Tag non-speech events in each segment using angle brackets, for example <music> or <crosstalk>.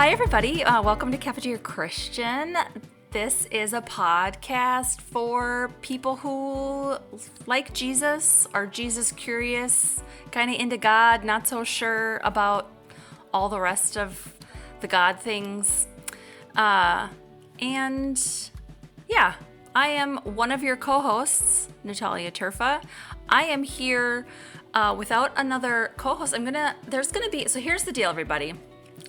Hi, everybody. Uh, welcome to Cafeteria Christian. This is a podcast for people who like Jesus, are Jesus curious, kind of into God, not so sure about all the rest of the God things. Uh, and yeah, I am one of your co hosts, Natalia Terfa. I am here uh, without another co host. I'm gonna, there's gonna be, so here's the deal, everybody.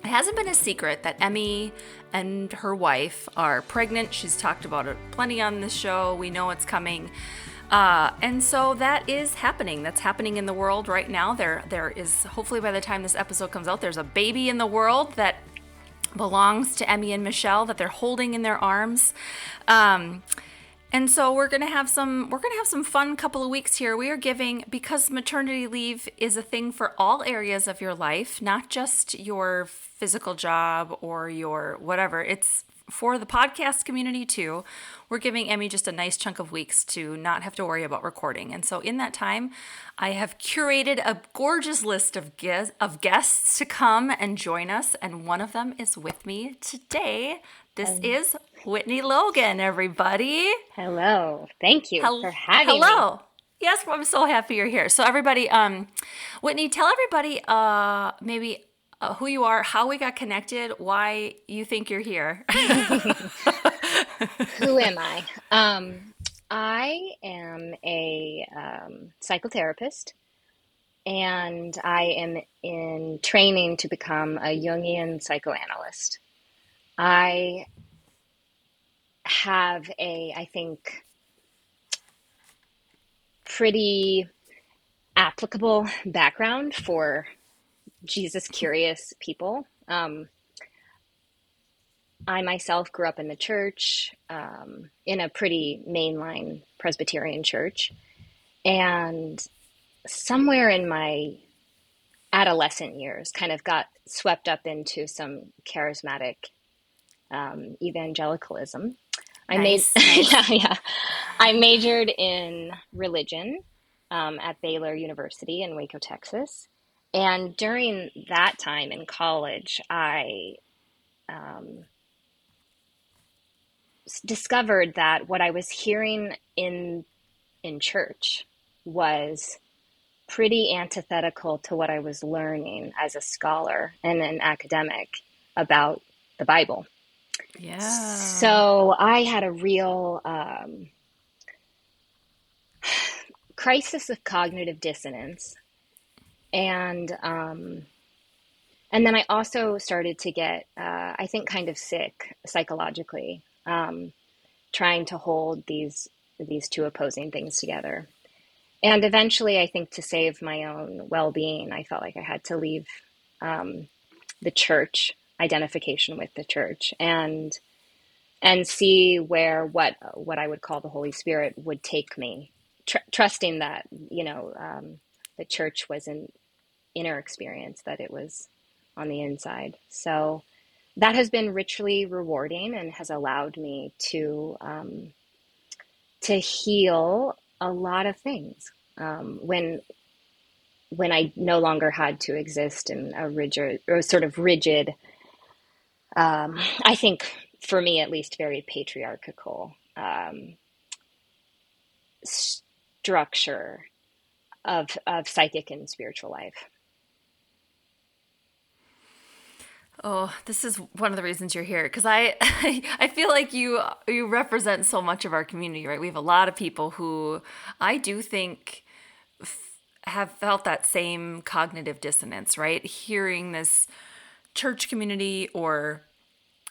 It hasn't been a secret that Emmy and her wife are pregnant. She's talked about it plenty on the show. We know it's coming. Uh, and so that is happening. That's happening in the world right now. There, there is hopefully by the time this episode comes out, there's a baby in the world that belongs to Emmy and Michelle that they're holding in their arms. Um, and so we're going to have some we're going to have some fun couple of weeks here. We are giving because maternity leave is a thing for all areas of your life, not just your physical job or your whatever. It's for the podcast community too. We're giving Emmy just a nice chunk of weeks to not have to worry about recording. And so in that time, I have curated a gorgeous list of guests of guests to come and join us and one of them is with me today. This um, is Whitney Logan, everybody. Hello. Thank you for having hello. me. Hello. Yes, I'm so happy you're here. So everybody, um, Whitney, tell everybody uh, maybe uh, who you are, how we got connected, why you think you're here. <laughs> who am I? Um, I am a um, psychotherapist and I am in training to become a Jungian psychoanalyst. I have a, I think, pretty applicable background for Jesus curious people. Um, I myself grew up in the church, um, in a pretty mainline Presbyterian church. And somewhere in my adolescent years, kind of got swept up into some charismatic um, evangelicalism. I nice. <laughs> made yeah, yeah. I majored in religion um, at Baylor University in Waco, Texas, and during that time in college, I um, discovered that what I was hearing in in church was pretty antithetical to what I was learning as a scholar and an academic about the Bible. Yeah. So I had a real um, <sighs> crisis of cognitive dissonance, and um, and then I also started to get, uh, I think, kind of sick psychologically, um, trying to hold these these two opposing things together. And eventually, I think to save my own well being, I felt like I had to leave um, the church identification with the church and and see where what what I would call the Holy Spirit would take me, tr- trusting that you know um, the church was an inner experience, that it was on the inside. So that has been richly rewarding and has allowed me to um, to heal a lot of things um, when when I no longer had to exist in a rigid or sort of rigid um, I think for me at least, very patriarchal um, structure of of psychic and spiritual life. Oh, this is one of the reasons you're here because I <laughs> I feel like you you represent so much of our community, right? We have a lot of people who I do think f- have felt that same cognitive dissonance, right? Hearing this church community or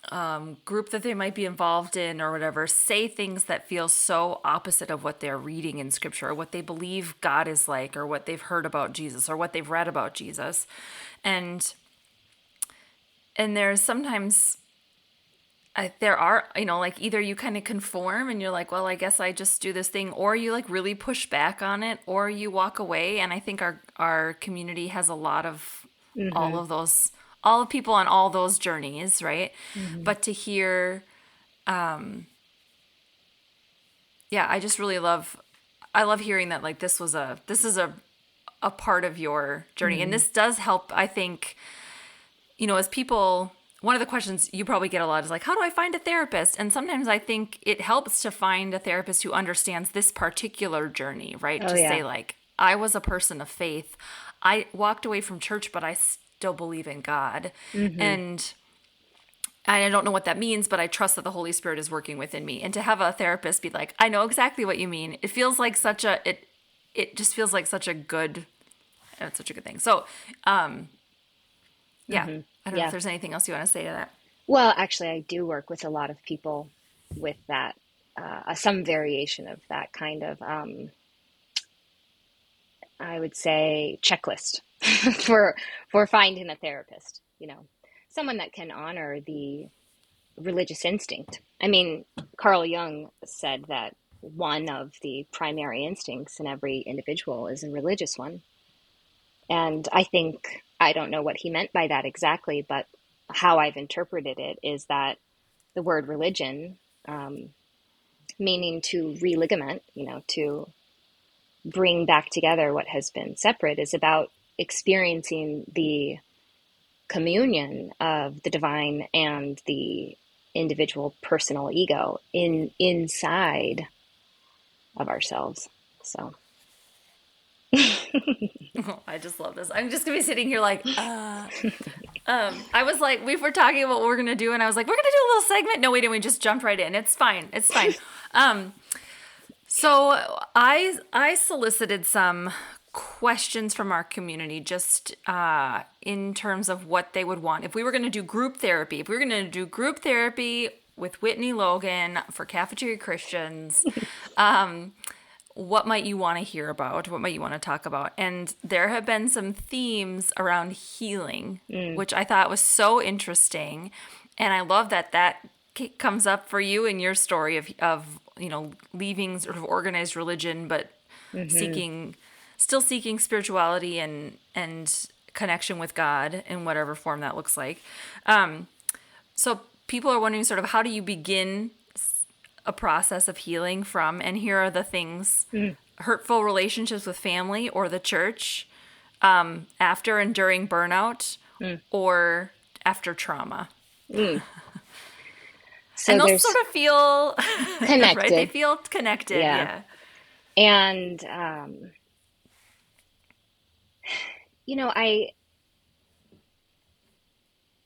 um, group that they might be involved in or whatever say things that feel so opposite of what they're reading in scripture or what they believe God is like or what they've heard about Jesus or what they've read about Jesus. And and there's sometimes I, there are you know like either you kind of conform and you're like well i guess i just do this thing or you like really push back on it or you walk away and i think our our community has a lot of mm-hmm. all of those all the people on all those journeys, right? Mm-hmm. But to hear, um, yeah, I just really love, I love hearing that like this was a, this is a, a part of your journey. Mm-hmm. And this does help, I think, you know, as people one of the questions you probably get a lot is like, how do I find a therapist? And sometimes I think it helps to find a therapist who understands this particular journey, right? Oh, to yeah. say, like, I was a person of faith. I walked away from church, but I still believe in God. Mm-hmm. And I don't know what that means, but I trust that the Holy Spirit is working within me. And to have a therapist be like, I know exactly what you mean. It feels like such a it it just feels like such a good it's such a good thing. So um yeah. I don't know Mm-hmm. If there's anything else you want to say to that. Well, actually, I do work with a lot of people with that, uh, some variation of that kind of, um, I would say, checklist <laughs> for for finding a therapist. You know, someone that can honor the religious instinct. I mean, Carl Jung said that one of the primary instincts in every individual is a religious one. And I think, I don't know what he meant by that exactly, but how I've interpreted it is that the word religion, um, meaning to religament, you know, to bring back together what has been separate, is about experiencing the communion of the divine and the individual personal ego in inside of ourselves. So <laughs> I just love this. I'm just gonna be sitting here like, uh, <laughs> um, I was like, we were talking about what we're gonna do, and I was like, we're gonna do a little segment. No, we didn't. We just jumped right in. It's fine. It's fine. <laughs> Um, so I I solicited some questions from our community just uh, in terms of what they would want if we were going to do group therapy. If we were going to do group therapy with Whitney Logan for Cafeteria Christians. <laughs> um, what might you want to hear about? What might you want to talk about? And there have been some themes around healing, which I thought was so interesting. And I love that that comes up for you in your story of, of you know, leaving sort of organized religion, but seeking, still seeking spirituality and, and connection with God in whatever form that looks like. Um, so people are wondering sort of how do you begin a process of healing from and here are the things hurtful relationships with family or the church um, after and during burnout or after trauma so and they'll sort of feel <laughs> right? Connected. they feel connected Yeah. yeah, and um, you know i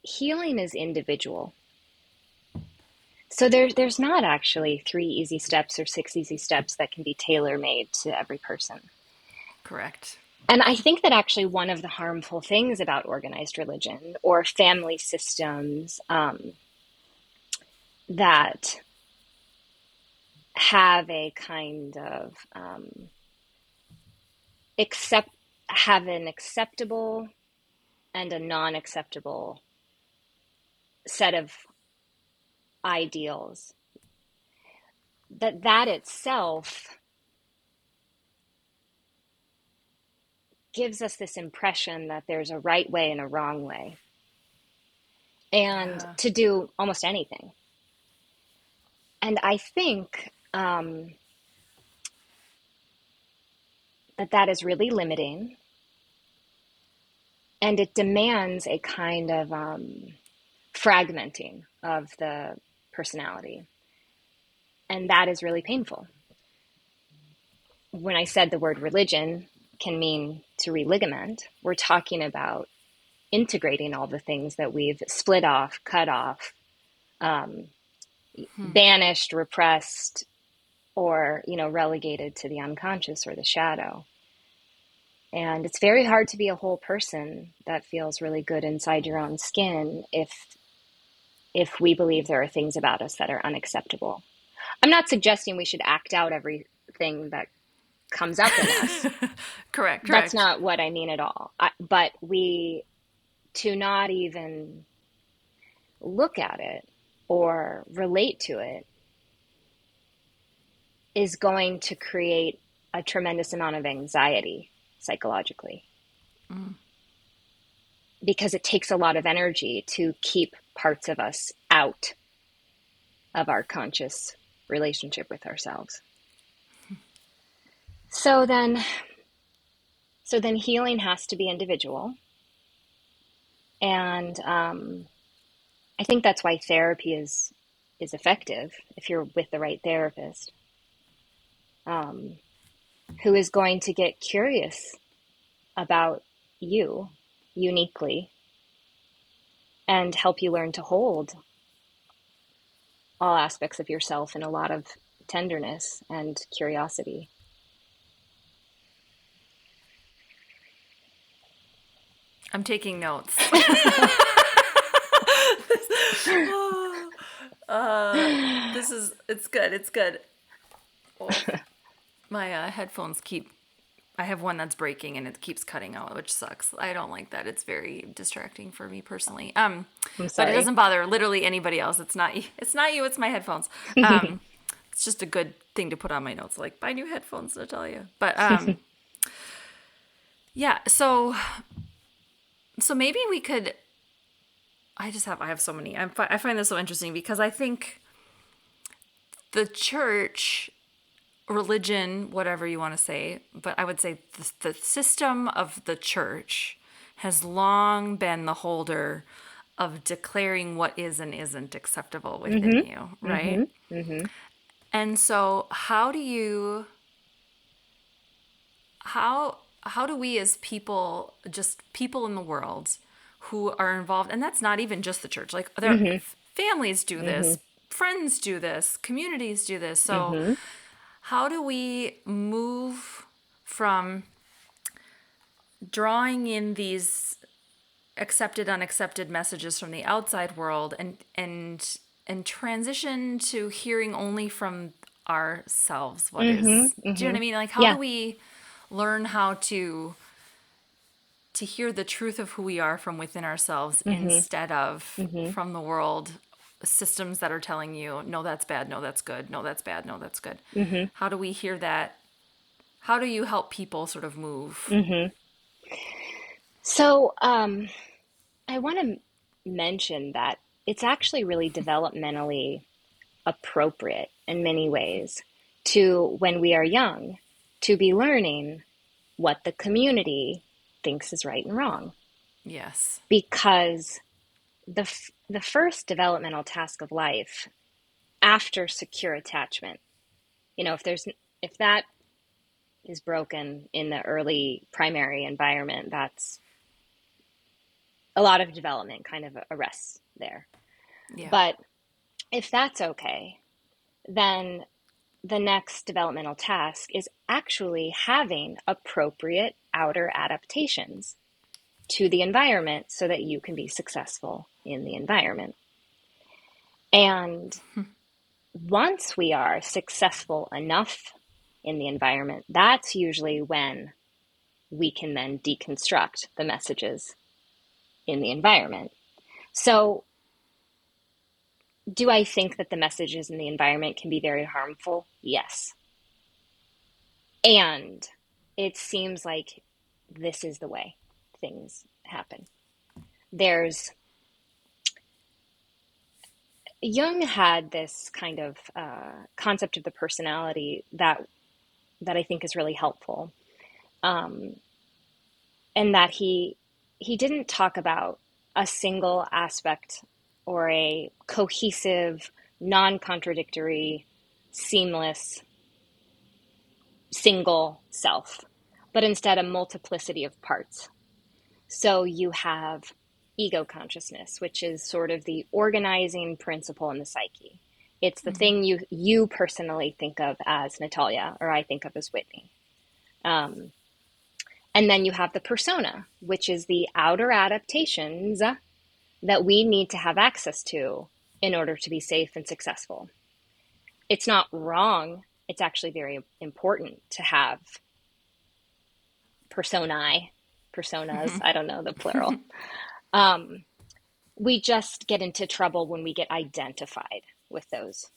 healing is individual. So there, there's not actually three easy steps or six easy steps that can be tailor made to every person. Correct. And I think that actually one of the harmful things about organized religion or family systems um, that have a kind of um, accept have an acceptable and a non-acceptable set of ideals. That that itself gives us this impression that there's a right way and a wrong way. And Yeah. to do almost anything and i think um, that that is really limiting. And it demands a kind of um, fragmenting of the personality. And that is really painful. When i said the word religion can mean to religament we're talking about integrating all the things that we've split off cut off um, Hmm. banished repressed or you know relegated to the unconscious or the shadow. And it's very hard to be a whole person that feels really good inside your own skin if if we believe there are things about us that are unacceptable. I'm not suggesting we should act out everything that comes up in us. <laughs> Correct correct. That's not what i mean at all. I, but we to not even look at it or relate to it is going to create a tremendous amount of anxiety psychologically. Because it takes a lot of energy to keep parts of us out of our conscious relationship with ourselves. <laughs> So then so then healing has to be individual. And um, I think that's why therapy is is effective if you're with the right therapist, um, who is going to get curious about you uniquely and help you learn to hold all aspects of yourself in a lot of tenderness and curiosity. I'm taking notes. <laughs> <laughs> uh, this is it's good. It's good. Oh, <laughs> my uh, headphones keep. I have one that's breaking and it keeps cutting out, which sucks. I don't like that. It's very distracting for me personally. Um, but it doesn't bother literally anybody else. It's not. you. <laughs> It's not you. It's my headphones. Um, it's just a good thing to put on my notes. Like buy new headphones, you. But um, yeah. So so maybe we could i just have i have so many I'm, i find this so interesting because i think the church religion whatever you want to say but i would say the, the system of the church has long been the holder of declaring what is and isn't acceptable within mm-hmm. you right mm-hmm. Mm-hmm. and so how do you how how do we as people just people in the world who are involved and that's not even just the church like their mm-hmm. families do this mm-hmm. friends do this communities do this so mm-hmm. how do we move from drawing in these accepted unaccepted messages from the outside world and and and transition to hearing only from ourselves what is, mm-hmm. do you know what i mm-hmm. mean like how yeah. do we learn how to to hear the truth of who we are from within ourselves mm-hmm. instead of mm-hmm. from the world systems that are telling you no that's bad no that's good no that's bad no that's good mm-hmm. how do we hear that how do you help people sort of move mm-hmm. so um, i want to mention that it's actually really developmentally appropriate in many ways to when we are young to be learning what the community thinks is right and wrong. Yes. Because the, f- the first developmental task of life after secure attachment, you know, if there's, if that is broken in the early primary environment, that's a lot of development kind of arrests there. Yeah. But if that's okay, then the next developmental task is actually having appropriate outer adaptations to the environment so that you can be successful in the environment. And once we are successful enough in the environment, that's usually when we can then deconstruct the messages in the environment. So do I think that the messages in the environment can be very harmful? Yes. And it seems like this is the way things happen. There's Jung had this kind of uh, concept of the personality that that I think is really helpful, um, and that he he didn't talk about a single aspect or a cohesive, non contradictory, seamless, single self, but instead a multiplicity of parts. So you have ego consciousness, which is sort of the organizing principle in the psyche. It's the mm-hmm. thing you you personally think of as Natalia, or I think of as Whitney. Um, and then you have the persona, which is the outer adaptations that we need to have access to in order to be safe and successful. It's not wrong, it's actually very important to have personae, personas, mm-hmm. I don't know the plural. <laughs> um, we just get into trouble when we get identified with those,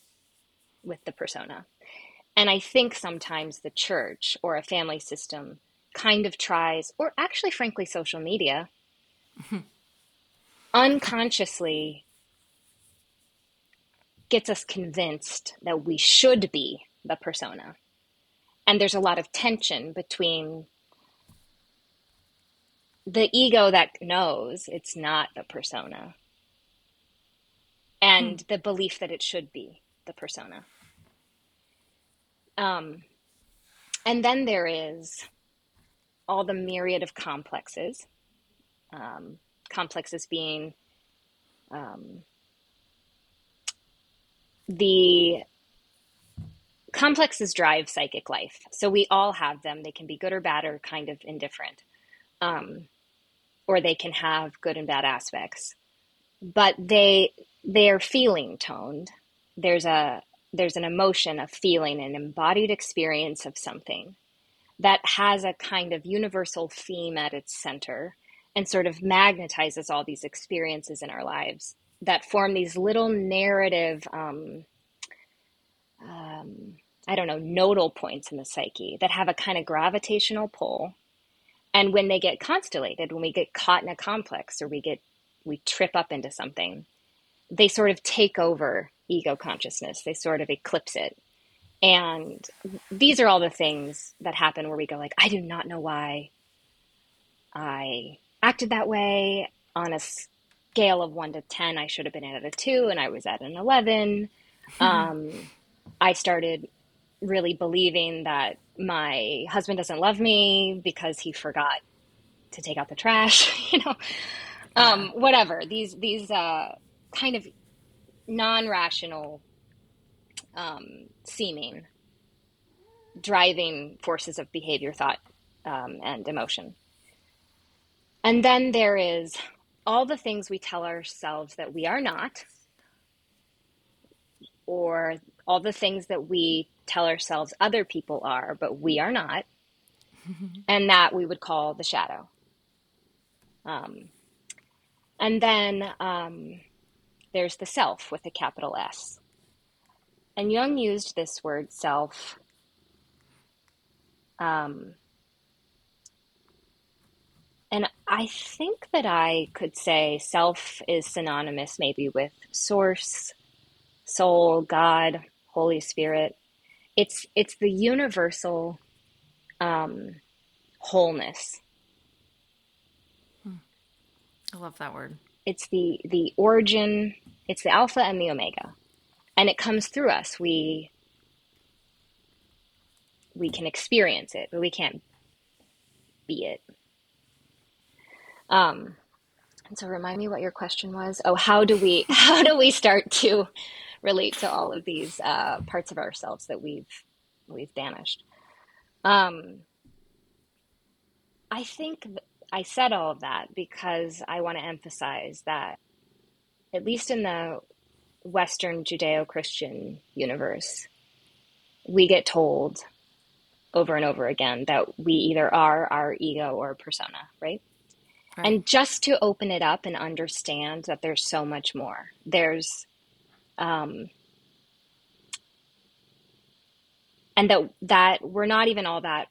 with the persona. And I think sometimes the church or a family system kind of tries, or actually, frankly, social media. Unconsciously gets us convinced that we should be the persona. And there's a lot of tension between the ego that knows it's not the persona and the belief that it should be the persona. Um, and then there is all the myriad of complexes, um, complexes being um, the complexes drive psychic life. So we all have them. They can be good or bad or kind of indifferent. Um, or they can have good and bad aspects. But they they're feeling toned. There's a there's an emotion, a feeling, an embodied experience of something that has a kind of universal theme at its center and sort of magnetizes all these experiences in our lives that form these little narrative um, um, I don't know, nodal points in the psyche that have a kind of gravitational pull. And when they get constellated, when we get caught in a complex or we get we trip up into something, they sort of take over ego consciousness. They sort of eclipse it. And these are all the things that happen where we go like, I do not know why I acted that way on a scale of one to 10. I should have been at a two and I was at an 11. <laughs> um, I started really believing that my husband doesn't love me because he forgot to take out the trash, <laughs> you know, um, whatever. These these uh, kind of non-rational um, seeming driving forces of behavior, thought, um, and emotion. And then there is all the things we tell ourselves that we are not, or all the things that we tell ourselves other people are, but we are not, <laughs> and that we would call the shadow. Um, and then um, there's the self with a capital S. And Jung used this word self um, and I think that I could say self is synonymous maybe with source, soul, God, Holy Spirit. It's it's the universal um, wholeness. Hmm. I love that word. It's the the origin. It's the alpha and the omega, and it comes through us. We we can experience it, but we can't be it. Um, and so remind me what your question was. Oh, how do we <laughs> how do we start to relate to all of these uh, parts of ourselves that we've we've banished. Um, I think th- I said all of that because I want to emphasize that, at least in the Western Judeo Christian universe, we get told over and over again that we either are our ego or persona, right? Right? And just to open it up and understand that there's so much more. There's um, and that that we're not even all that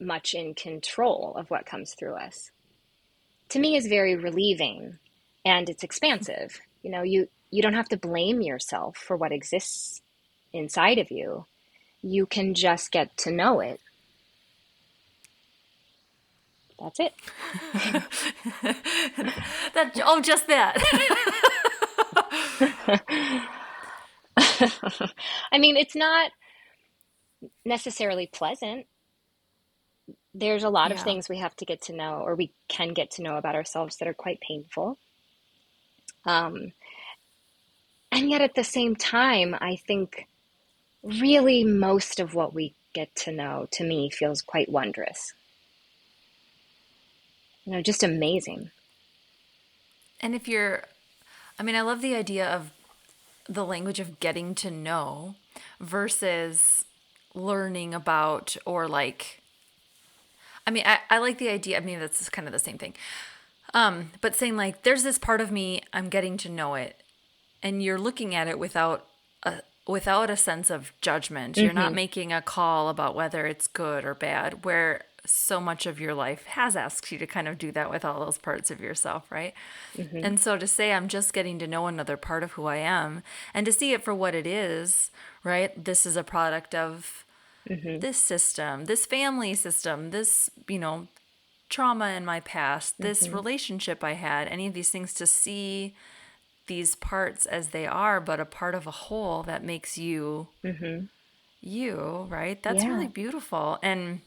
much in control of what comes through us to me is very relieving and it's expansive you know you you don't have to blame yourself for what exists inside of you you can just get to know it that's it <laughs> that oh just that <laughs> I mean, it's not necessarily pleasant. There's a lot yeah. of things we have to get to know, or we can get to know about ourselves that are quite painful. Um, and yet at the same time, I think really most of what we get to know to me feels quite wondrous. You know, just amazing. And if you're, I mean, I love the idea of the language of getting to know versus learning about or like I mean I, I like the idea I mean that's kind of the same thing. Um, but saying like there's this part of me, I'm getting to know it, and you're looking at it without a without a sense of judgment. Mm-hmm. You're not mm-hmm. making a call about whether it's good or bad. Where so much of your life has asked you to kind of do that with all those parts of yourself, right? Mm-hmm. And so to say, I'm just getting to know another part of who I am and to see it for what it is, right? This is a product of mm-hmm. this system, this family system, this, you know, trauma in my past, this mm-hmm. relationship I had, any of these things to see these parts as they are, but a part of a whole that makes you Mm-hmm. you, right? That's Yeah. really beautiful. And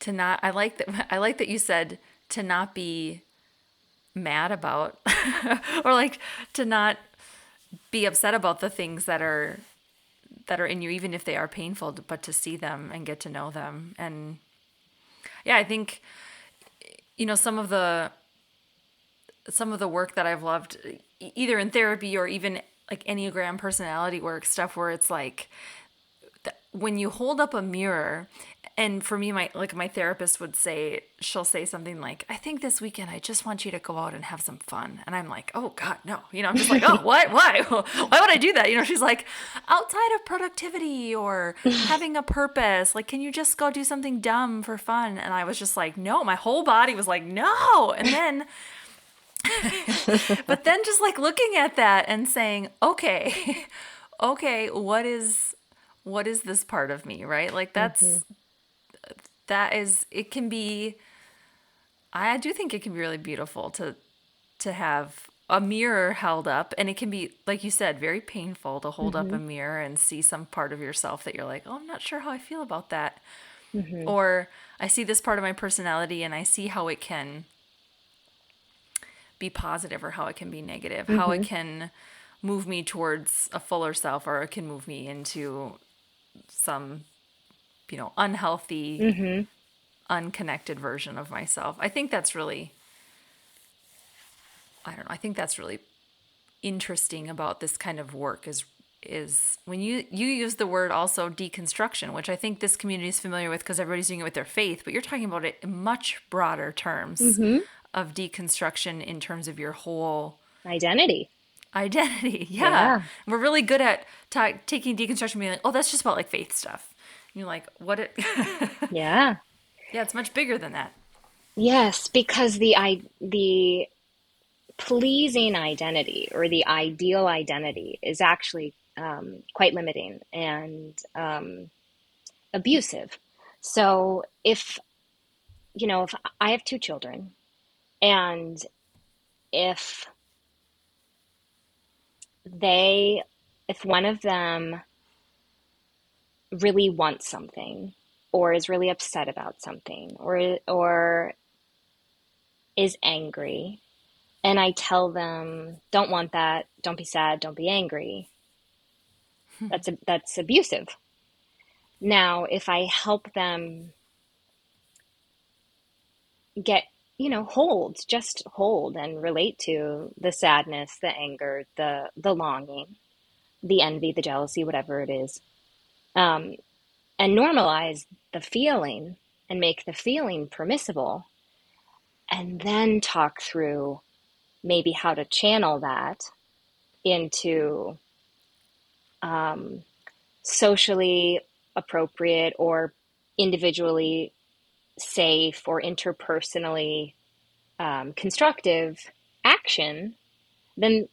to not I like that <laughs> I like that you said to not be mad about <laughs> or like to not be upset about the things that are that are in you even if they are painful but to see them and get to know them. And yeah i think you know some of the some of the work that i've loved either in therapy or even like enneagram personality work stuff where it's like when you hold up a mirror and for me my like my therapist would say she'll say something like i think this weekend i just want you to go out and have some fun. And i'm like oh god no. You know i'm just like oh <laughs> what? Why? <laughs> Why would i do that? You know she's like outside of productivity or <laughs> having a purpose like can you just go do something dumb for fun? And i was just like no my whole body was like no. And then but then just like looking at that and saying okay okay what is what is this part of me right? Like mm-hmm. that's that is it can be i do think it can be really beautiful to to have a mirror held up and it can be like you said very painful to hold up mm-hmm. a mirror and see some part of yourself that you're like oh i'm not sure how i feel about that. Mm-hmm. Or i see this part of my personality and i see how it can be positive or how it can be negative how it can move me towards a fuller self or it can move me into some you know unhealthy mm-hmm. unconnected version of myself. I think that's really i don't know i think that's really interesting about this kind of work is is when you you use the word also deconstruction which i think this community is familiar with because everybody's doing it with their faith but you're talking about it in much broader terms mm-hmm. of deconstruction in terms of your whole Identity. Identity. <laughs> Yeah. Yeah. We're really good at ta taking deconstruction and being like, oh, that's just about like faith stuff. And you're like, what it, <laughs> Yeah. yeah, it's much bigger than that. Yes, because the I the pleasing identity or the ideal identity is actually um, quite limiting and um, abusive. So if you know, if I have two children, and if they, if one of them really wants something, or is really upset about something, or or is angry, and I tell them, "Don't want that. Don't be sad. Don't be angry." Hmm. That's a, that's abusive. Now, if I help them get, you know, hold, just hold and relate to the sadness, the anger, the the longing, the envy, the jealousy, whatever it is, um, and normalize the feeling and make the feeling permissible, and then talk through maybe how to channel that into um, socially appropriate or individually safe or interpersonally um, constructive action, then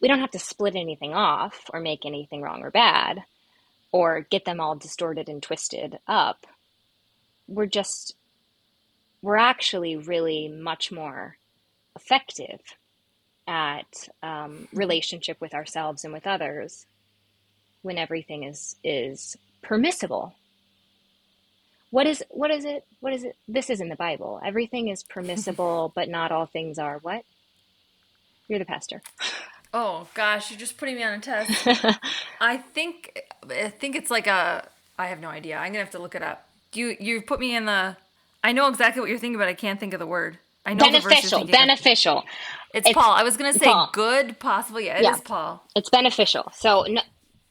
we don't have to split anything off or make anything wrong or bad or get them all distorted and twisted up. We're just, we're actually really much more effective at um, relationship with ourselves and with others when everything is is permissible what is what is it what is it this is in the bible everything is permissible <laughs> but not all things are what you're the pastor Oh gosh, you're just putting me on a test. <laughs> I think I think it's like a I have no idea. I'm gonna have to look it up. You you put me in the I know exactly what you're thinking, but I can't think of the word. I know the verse you're beneficial thinking of. beneficial It's, it's Paul. I was gonna say Paul. good, possibly. Yeah, it is Yeah. Paul. it's beneficial so no,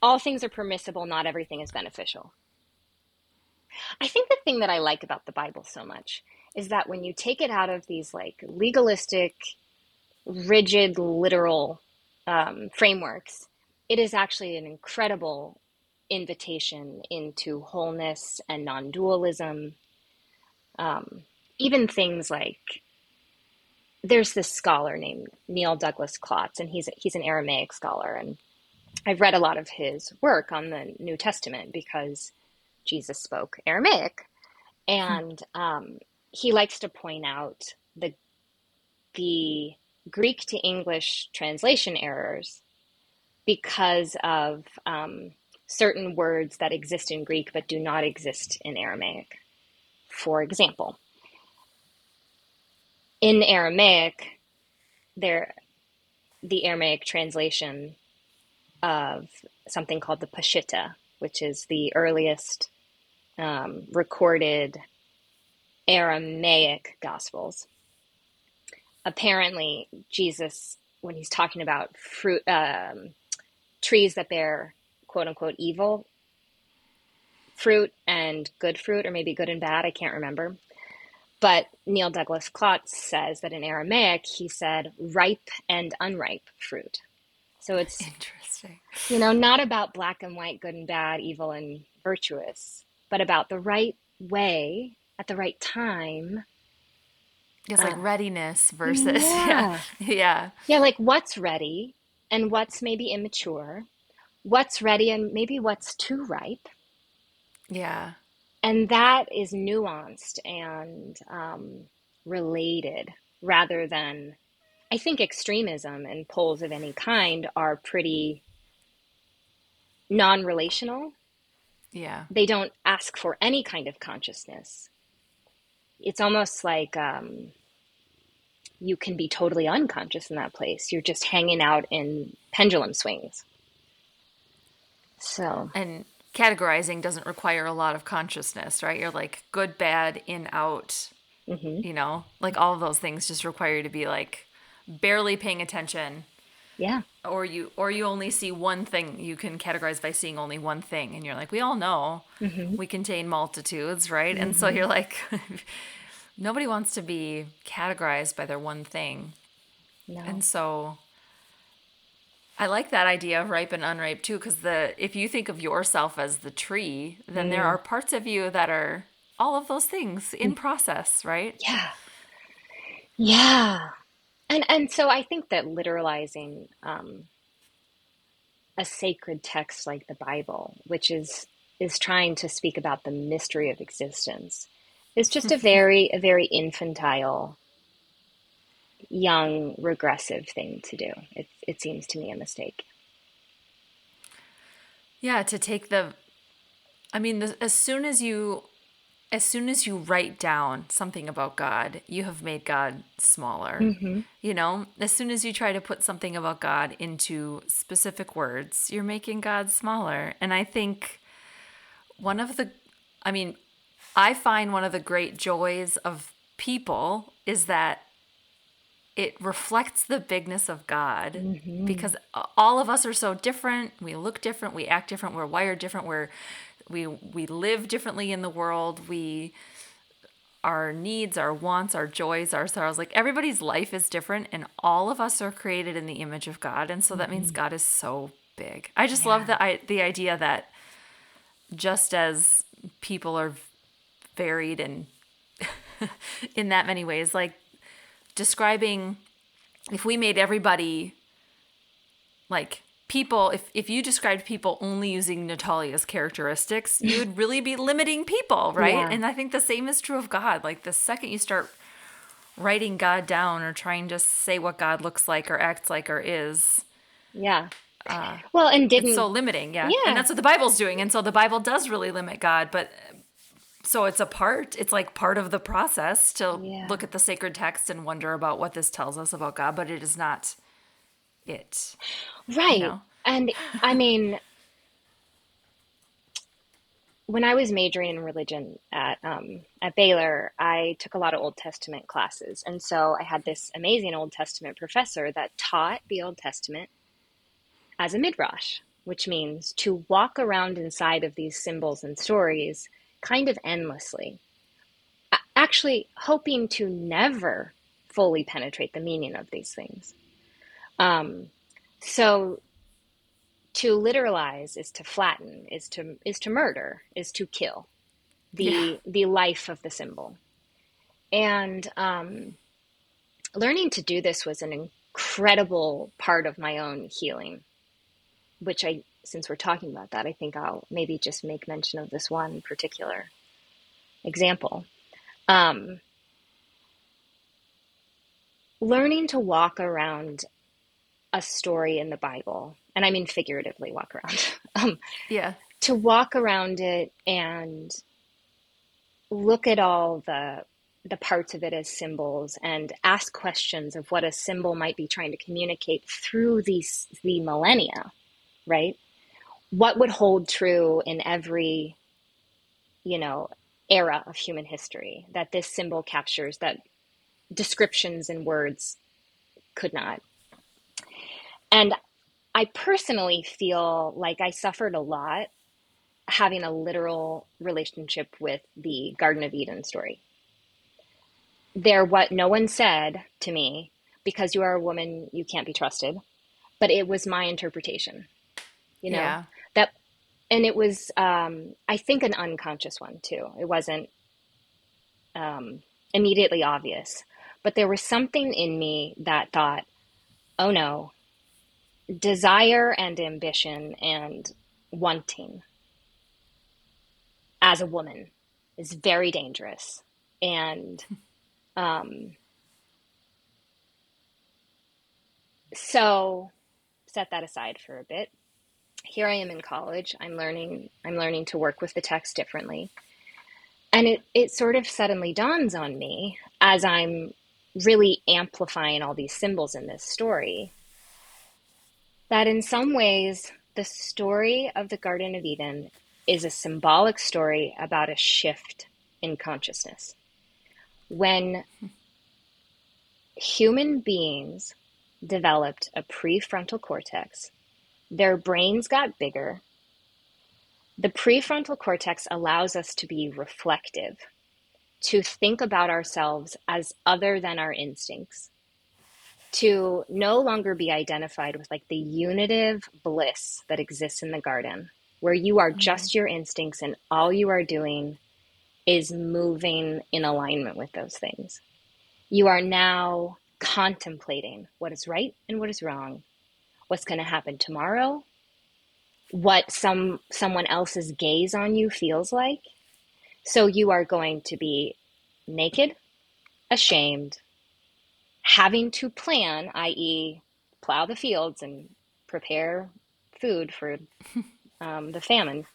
all things are permissible not everything is beneficial i think the thing that i like about the bible so much is that when you take it out of these like legalistic rigid literal um, frameworks it is actually an incredible invitation into wholeness and non-dualism. Um, even things like there's this scholar named Neil Douglas Klotz, and he's he's an Aramaic scholar, and I've read a lot of his work on the New Testament because Jesus spoke Aramaic, and um, he likes to point out the the Greek to English translation errors because of um, certain words that exist in Greek but do not exist in Aramaic. For example, in Aramaic, there the Aramaic translation of something called the Peshitta, which is the earliest um, recorded Aramaic Gospels. Apparently, Jesus, when he's talking about fruit, um, trees that bear quote unquote evil fruit and good fruit, or maybe good and bad, I can't remember. But Neil Douglas Klotz says that in Aramaic, he said ripe and unripe fruit. So it's interesting. You know, not about black and white, good and bad, evil and virtuous, but about the right way at the right time. It's like uh, readiness versus <laughs> yeah. yeah. Yeah. Yeah, like what's ready and what's maybe immature, what's ready and maybe what's too ripe. Yeah. And that is nuanced and um, related rather than, I think extremism and poles of any kind are pretty non relational. Yeah. They don't ask for any kind of consciousness. It's almost like um, you can be totally unconscious in that place. You're just hanging out in pendulum swings. So. And categorizing doesn't require a lot of consciousness, right? You're like good, bad, in, out. Mm-hmm. You know, like all of those things just require you to be like barely paying attention. Yeah. Or you or you only see one thing. You can categorize by seeing only one thing and you're like, we all know mm-hmm. we contain multitudes, right? Mm-hmm. And so mm-hmm. you're like <laughs> nobody wants to be categorized by their one thing. No. And so I like that idea of ripe and unripe too, because the if you think of yourself as the tree, then mm. there are parts of you that are all of those things in mm. process, right? Yeah. Yeah. And and so I think that literalizing um, a sacred text like the Bible, which is is trying to speak about the mystery of existence, is just a very a very infantile young regressive thing to do. It it seems to me a mistake. Yeah, to take the I mean, the, as soon as you as soon as you write down something about God, you have made God smaller. Mm-hmm. You know, as soon as you try to put something about God into specific words, you're making God smaller. And I think one of the I mean, I find one of the great joys of people is that it reflects the bigness of God mm-hmm. because all of us are so different. We look different, we act different, we're wired different, we're we we live differently in the world. We our needs, our wants, our joys, our sorrows, like everybody's life is different and all of us are created in the image of God. And so that mm-hmm. means God is so big. I just yeah. love the I, the idea that just as people are varied and <laughs> in that many ways, like describing if we made everybody like people if if you described people only using Natalia's characteristics, you would <laughs> really be limiting people, right? Yeah. And I think the same is true of God. Like the second you start writing God down or trying to say what God looks like or acts like or is. Yeah. Uh, well, and didn't so limiting, yeah. yeah. And that's what the Bible's doing. And so the Bible does really limit God, but so it's a part it's like part of the process to yeah. look at the sacred text and wonder about what this tells us about god but it is not it right you know? and i mean when i was majoring in religion at um, at baylor i took a lot of old testament classes and so i had this amazing old testament professor that taught the old testament as a midrash which means to walk around inside of these symbols and stories kind of endlessly, actually hoping to never fully penetrate the meaning of these things. Um, so to literalize is to flatten, is to is to murder, is to kill the yeah. the life of the symbol. And um, learning to do this was an incredible part of my own healing, which I since we're talking about that, I think I'll maybe just make mention of this one particular example. Um, learning to walk around a story in the Bible, and I mean figuratively walk around, <laughs> um, Yeah. to walk around it and look at all the the parts of it as symbols and ask questions of what a symbol might be trying to communicate through these the millennia, right? What would hold true in every, you know, era of human history that this symbol captures that descriptions and words could not. And I personally feel like I suffered a lot having a literal relationship with the Garden of Eden story. They're what no one said to me because you are a woman, you can't be trusted. But it was my interpretation, you know, Yeah. that, and it was, um, I think, an unconscious one too. It wasn't um, immediately obvious, but there was something in me that thought, oh no, desire and ambition and wanting as a woman is very dangerous. And um, so set that aside for a bit. Here I am in college. I'm learning I'm learning to work with the text differently. And it, it sort of suddenly dawns on me as I'm really amplifying all these symbols in this story that in some ways the story of the Garden of Eden is a symbolic story about a shift in consciousness. When human beings developed a prefrontal cortex, their brains got bigger. The prefrontal cortex allows us to be reflective, to think about ourselves as other than our instincts, to no longer be identified with like the unitive bliss that exists in the garden, where you are mm-hmm. just your instincts and all you are doing is moving in alignment with those things. You are now contemplating what is right and what is wrong, what's going to happen tomorrow, what some someone else's gaze on you feels like. So you are going to be naked, ashamed, having to plan, i.e., plow the fields and prepare food for <laughs> um, the famine.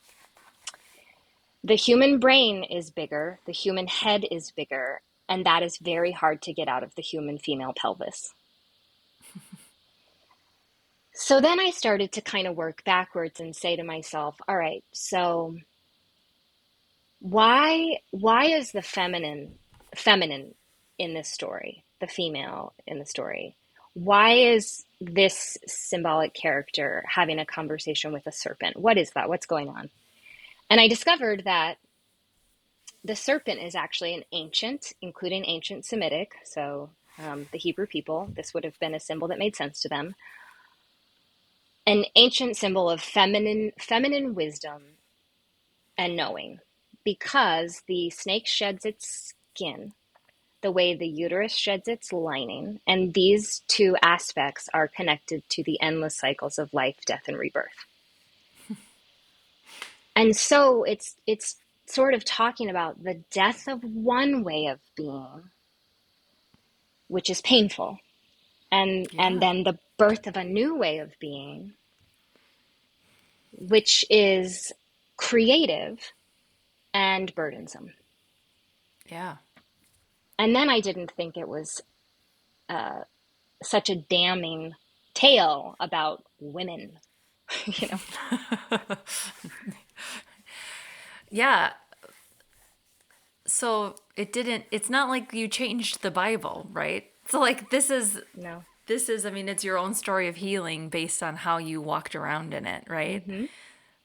The human brain is bigger, the human head is bigger, and that is very hard to get out of the human female pelvis. <laughs> so then I started to kind of work backwards and say to myself, all right, so why why is the feminine feminine in this story, the female in the story? Why is this symbolic character having a conversation with a serpent? What is that? What's going on? And I discovered that the serpent is actually an ancient, including ancient Semitic, so um, the Hebrew people, this would have been a symbol that made sense to them. An ancient symbol of feminine, feminine wisdom and knowing, because the snake sheds its skin the way the uterus sheds its lining, and these two aspects are connected to the endless cycles of life, death, and rebirth. <laughs> and so it's it's sort of talking about the death of one way of being, which is painful, and Yeah. and then the birth of a new way of being, which is creative and burdensome. Yeah. And then I didn't think it was uh, such a damning tale about women, <laughs> you know. <laughs> Yeah. So it didn't it's not like you changed the Bible, right? So like this is No. this is I mean it's your own story of healing based on how you walked around in it, right?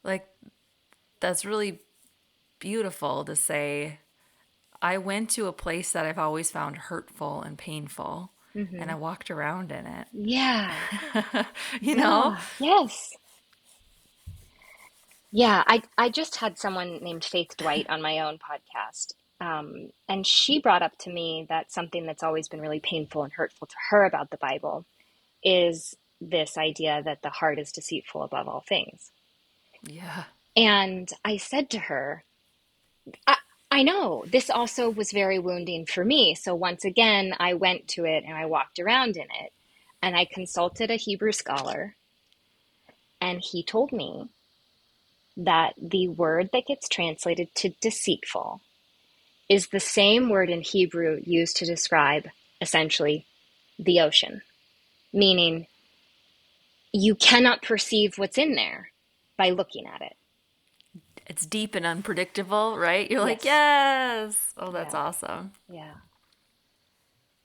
Like that's really beautiful to say I went to a place that I've always found hurtful and painful and I walked around in it. Yeah. <laughs> You know? Yes. Yeah, I I just had someone named Faith Dwight on my own podcast. Um, and she brought up to me that something that's always been really painful and hurtful to her about the Bible is this idea that the heart is deceitful above all things. Yeah. And I said to her, I I know. This also was very wounding for me. So once again, I went to it and I walked around in it and I consulted a Hebrew scholar. And he told me that the word that gets translated to deceitful is the same word in Hebrew used to describe essentially the ocean, meaning you cannot perceive what's in there by looking at it. It's deep and unpredictable, right? You're like, Yes. yes. Oh, that's Yeah. awesome. Yeah.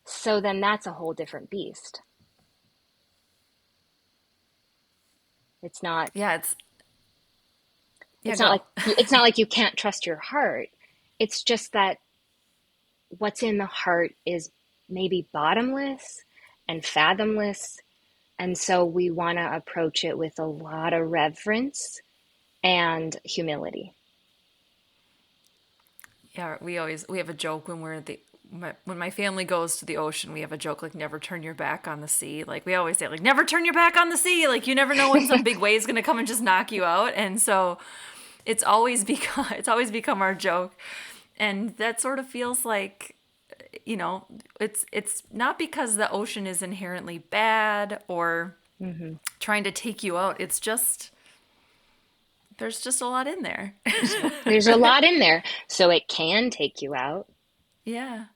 So then that's a whole different beast. It's not Yeah, it's yeah, it's not like it's not like you can't trust your heart. It's just that what's in the heart is maybe bottomless and fathomless. And so we want to approach it with a lot of reverence and humility. Yeah, we always we have a joke when we're at the my, when my family goes to the ocean, we have a joke like never turn your back on the sea. Like we always say like never turn your back on the sea. Like you never know when some big wave's going to come and just knock you out. And so it's always <laughs> become it's always become our joke. And that sort of feels like you know, it's it's not because the ocean is inherently bad or mm-hmm. trying to take you out. It's just there's just a lot in there. <laughs> There's a lot in there. So it can take you out. Yeah.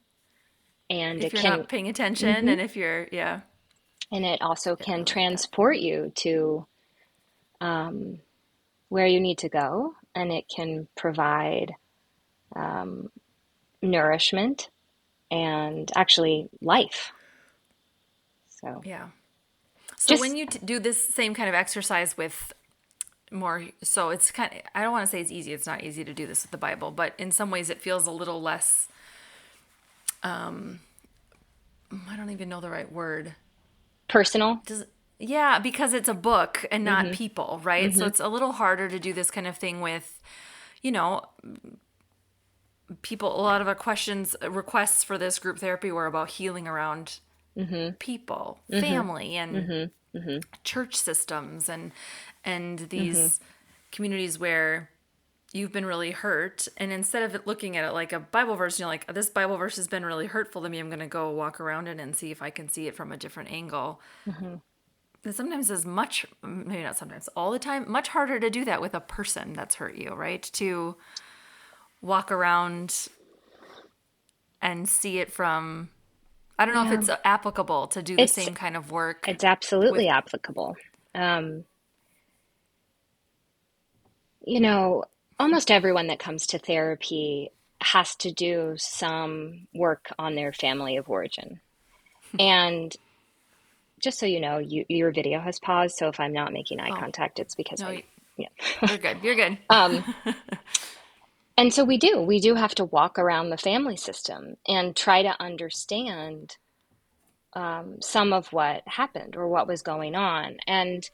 and if it you're can not paying attention and if you're yeah. And it also can transport you to um, where you need to go. And it can provide um, nourishment and actually life. So yeah. So Just- when you t- do this same kind of exercise with more so it's kind of i don't want to say it's easy it's not easy to do this with the bible but in some ways it feels a little less um i don't even know the right word. Personal? Does yeah because it's a book and not Mm-hmm. people right? So it's a little harder to do this kind of thing with you know people a lot of our questions requests for this group therapy were about healing around Mm-hmm. people family and church systems and and these Mm-hmm. communities where you've been really hurt. And instead of looking at it like a bible verse you're like this bible verse has been really hurtful to me. I'm going to go walk around it and see if i can see it from a different angle. And sometimes is much maybe not sometimes all the time much harder to do that with a person that's hurt you right? To walk around and see it from i don't know if it's applicable to do the It's- same kind of work it's absolutely applicable. Um, you know almost everyone that comes to therapy has to do some work on their family of origin. And just so you know you, your video has paused so if i'm not making eye Oh. contact it's because no I, you- yeah. You're good. You're good. <laughs> Um, <laughs> and so we do we do have to walk around the family system and try to understand um, some of what happened or what was going on. And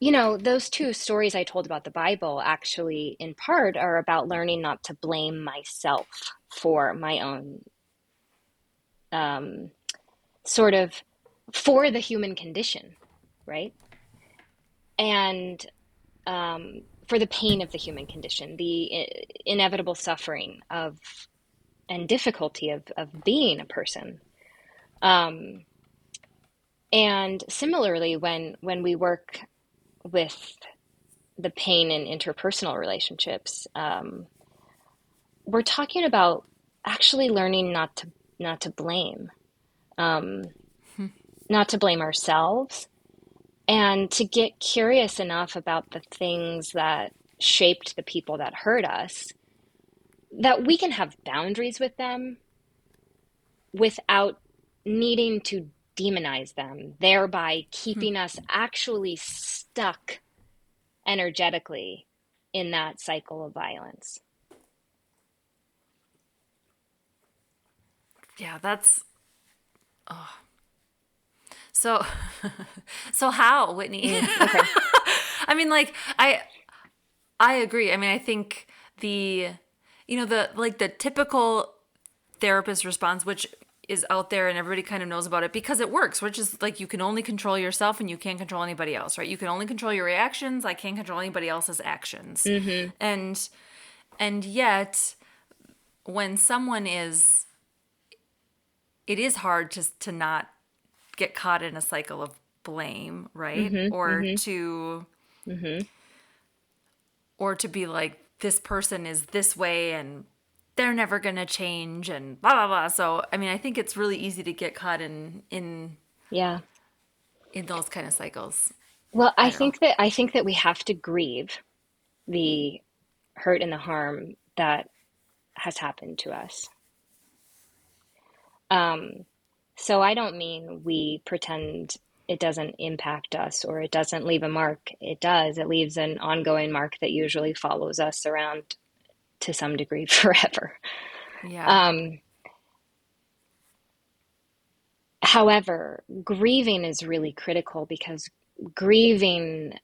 you know those two stories i told about the bible actually in part are about learning not to blame myself for my own um, sort of for the human condition right? And um, for the pain of the human condition, the i- inevitable suffering of and difficulty of, of being a person. Um, and similarly, when when we work with the pain in interpersonal relationships, um, we're talking about actually learning not to not to blame, um, not to blame ourselves, and to get curious enough about the things that shaped the people that hurt us that we can have boundaries with them without needing to demonize them, thereby keeping hmm. us actually stuck energetically in that cycle of violence. Yeah, that's. Oh. So, <laughs> so how, Whitney? Mm, <laughs> okay. I mean, like I, I agree. I mean, I think the, you know, the like the typical therapist response, which is out there and everybody kind of knows about it because it works, which is like you can only control yourself and you can't control anybody else, right? You can only control your reactions. I can't control anybody else's actions, mm-hmm. and and yet when someone is it is hard to to not get caught in a cycle of blame, right? Mm-hmm, or mm-hmm. to Mm-hmm. or to be like this person is this way and they're never going to change and blah blah blah. So, I mean, I think it's really easy to get caught in in Yeah. in those kind of cycles. Well, I I don't know. think that I think that we have to grieve the hurt and the harm that has happened to us. Um, so I don't mean we pretend it doesn't impact us or it doesn't leave a mark. It does. It leaves an ongoing mark that usually follows us around to some degree <laughs> forever. Yeah. Um, however, grieving is really critical because grieving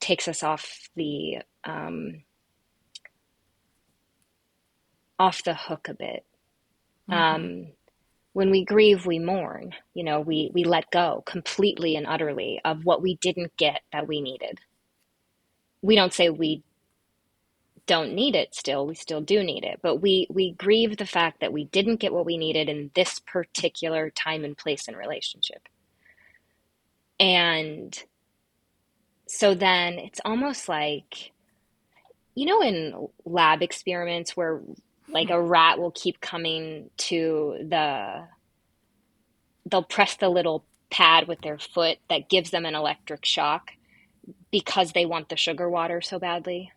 takes us off the um, off the hook a bit. hmm Um, when we grieve, we mourn. You know, we we let go completely and utterly of what we didn't get that we needed. We don't say we don't need it still, we still do need it, but we we grieve the fact that we didn't get what we needed in this particular time and place and relationship. And so then it's almost like you know in lab experiments where like a rat will keep coming to the they'll press the little pad with their foot that gives them an electric shock because they want the sugar water so badly.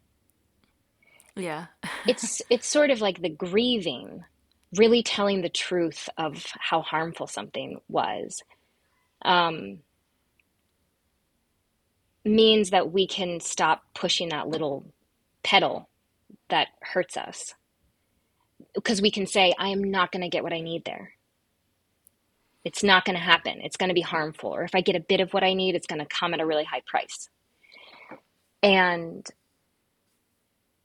Yeah. <laughs> It's it's sort of like the grieving, really telling the truth of how harmful something was, um, means that we can stop pushing that little pedal that hurts us because we can say, I am not going to get what I need there. It's not going to happen. It's going to be harmful. Or if I get a bit of what I need, it's going to come at a really high price. And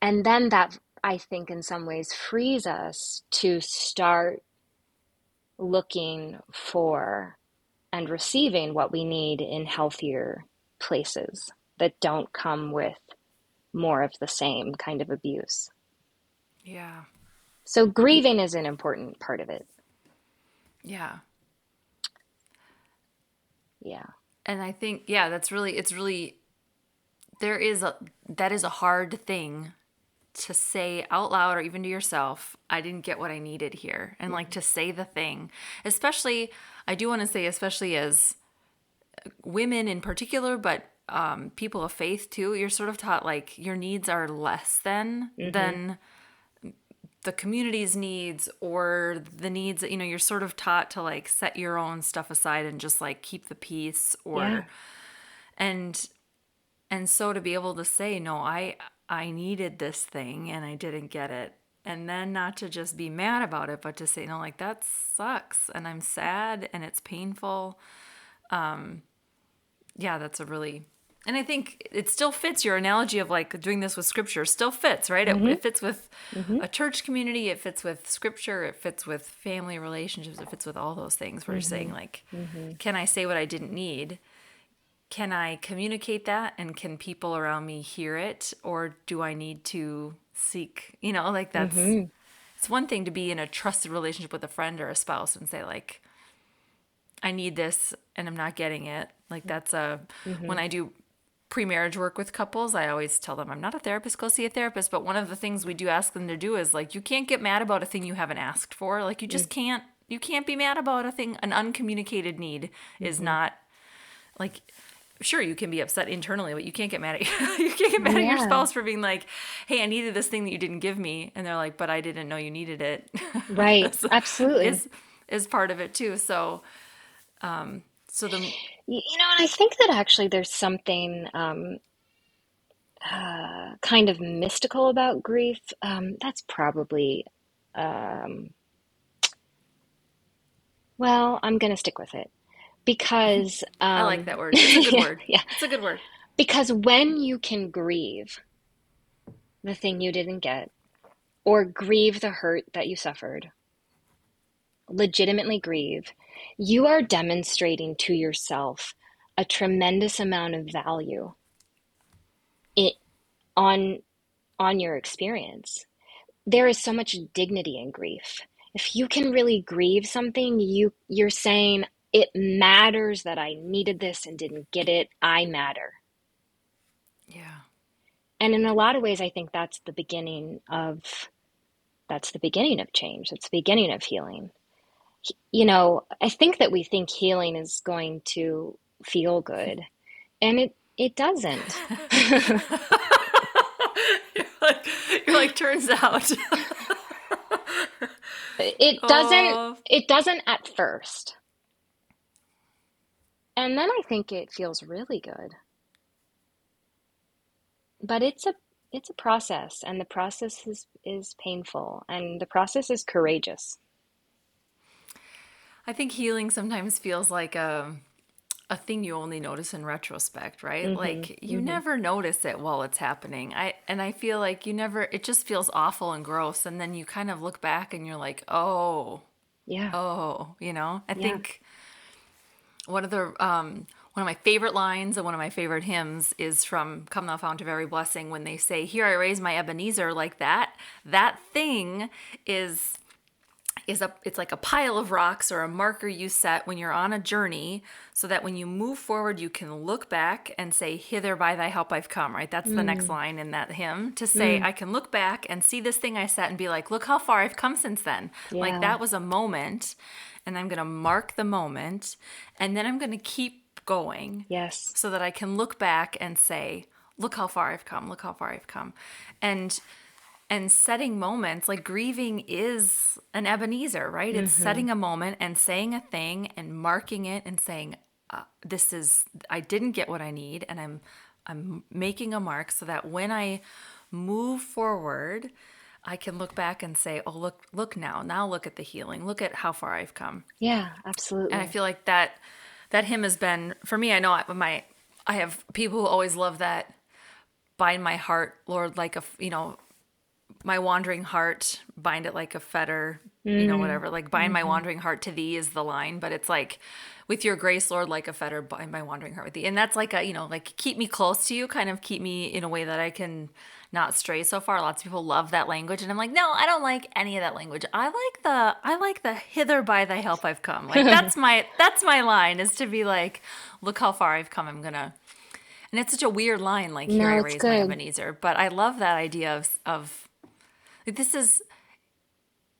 and then that I think in some ways frees us to start looking for and receiving what we need in healthier places that don't come with more of the same kind of abuse. Yeah. So grieving is an important part of it. Yeah. Yeah. And I think yeah, that's really it's really there is a that is a hard thing to say out loud or even to yourself, I didn't get what I needed here. And like mm-hmm. to say the thing. Especially I do want to say especially as uh, women in particular, but um, people of faith too, you're sort of taught like your needs are less than mm-hmm. than the community's needs or the needs that you know you're sort of taught to like set your own stuff aside and just like keep the peace or Yeah. and and so to be able to say no i i needed this thing and i didn't get it and then not to just be mad about it but to say no like that sucks and i'm sad and it's painful Um yeah that's a really and i think it still fits your analogy of like doing this with scripture still fits right? It, it mm-hmm. fits with mm-hmm. a church community it fits with scripture it fits with family relationships it fits with all those things. Where you're saying mm-hmm. like can i say what i didn't need? Can i communicate that? And can people around me hear it? Or do i need to seek you know like that's it's one thing to be in a trusted relationship with a friend or a spouse and say like I need this and I'm not getting it. Like that's a when I do pre-marriage work with couples, I always tell them I'm not a therapist, go see a therapist, but one of the things we do ask them to do is like you can't get mad about a thing you haven't asked for. Like you just mm. can't you can't be mad about a thing an uncommunicated need is mm-hmm. not like sure you can be upset internally but you can't get mad at <laughs> you can't get mad at your spouse for being like hey i needed this thing that you didn't give me. And they're like but i didn't know you needed it. <laughs> Right. So Absolutely. is is part of it too. So um, so the You know, and I think that actually there's something um, uh, kind of mystical about grief. Um, that's probably, um, well, I'm going to stick with it. Because, <laughs> i like um, that word. It's a good <laughs> yeah, word. yeah, it's a good word. Because when you can grieve the thing you didn't get or grieve the hurt that you suffered, legitimately grieve, you are demonstrating to yourself a tremendous amount of value it, on on your experience. there is so much dignity in grief. If you can really grieve something, you you're saying it matters that I needed this and didn't get it. I matter. Yeah. And in a lot of ways I think that's the beginning of that's the beginning of change. That's the beginning of healing. You know, I think that we think healing is going to feel good, and it it doesn't. you're, <laughs> like, you're like, turns out. it doesn't oh. it doesn't at first. And then I think it feels really good. But it's a it's a process and the process is is painful and the process is courageous. I think healing sometimes feels like a a thing you only notice in retrospect, right? Mm-hmm, like you mm-hmm. never notice it while it's happening. I and I feel like you never it just feels awful and gross and then you kind of look back and you're like, "Oh, yeah. Oh, you know. I yeah. think one of the um one of my favorite lines and one of my favorite hymns is from Come Thou Fount of Every Blessing when they say, Here I raise my Ebenezer, like that. That thing is is a it's like a pile of rocks or a marker you set when you're on a journey so that when you move forward you can look back and say hither by thy help I've come right that's mm. the next line in that hymn to say mm. I can look back and see this thing I set and be like look how far I've come since then yeah. like that was a moment and I'm going to mark the moment and then I'm going to keep going yes so that I can look back and say look how far I've come look how far I've come and and setting moments like grieving is an Ebenezer, right? Mm-hmm. It's setting a moment and saying a thing and marking it and saying, uh, "This is I didn't get what I need," and I'm I'm making a mark so that when I move forward, I can look back and say, "Oh, look, look now! Now look at the healing. Look at how far I've come." Yeah, absolutely. And I feel like that that hymn has been for me. I know I, my I have people who always love that bind my heart, Lord, like a you know my wandering heart, bind it like a fetter, mm. you know, mm. whatever. Like bind mm-hmm. my wandering heart to thee is the line, but it's like with your grace, Lord, like a fetter, bind my wandering heart with thee. And that's like a, you know, like keep me close to you, kind of keep me in a way that I can not stray so far. Lots of people love that language. And I'm like, no, I don't like any of that language. I like the I like the hither by thy help I've come. Like <laughs> that's my that's my line is to be like, look how far I've come. I'm gonna and it's such a weird line, like here no, I raise good. my Ebenezer. But I love that idea of of like this is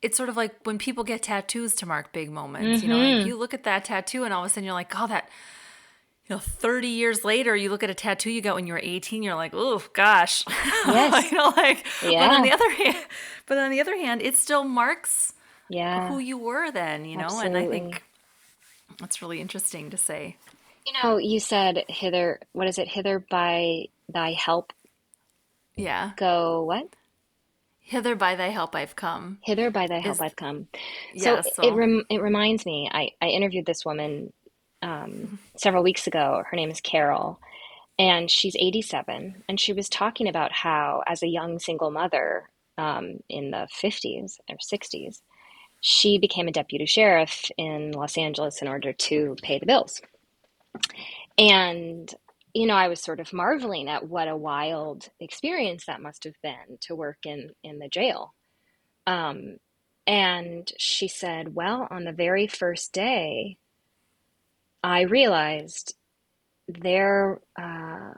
it's sort of like when people get tattoos to mark big moments. Mm-hmm. You know, like mm-hmm. you look at that tattoo and all of a sudden you're like, oh, that, you know, 30 years later, you look at a tattoo you got when you were 18, you're like, oh, gosh. <laughs> Yes. you know, like, yeah. but on the other hand, but on the other hand, it still marks yeah. who you were then, you know, Absolutely. and I think that's really interesting to say. You know, you said hither, what is it? Hither by thy help. Yeah. Go what? Hither by thy help I've come. Hither by thy help Is, I've come. So, yeah, so. It, rem- it reminds me, I, I interviewed this woman um, several weeks ago. Her name is Carol, and she's 87. And she was talking about how, as a young single mother um, in the 50s or 60s, she became a deputy sheriff in Los Angeles in order to pay the bills. And you know, I was sort of marveling at what a wild experience that must have been to work in in the jail. Um, and she said, "Well, on the very first day, I realized there, uh,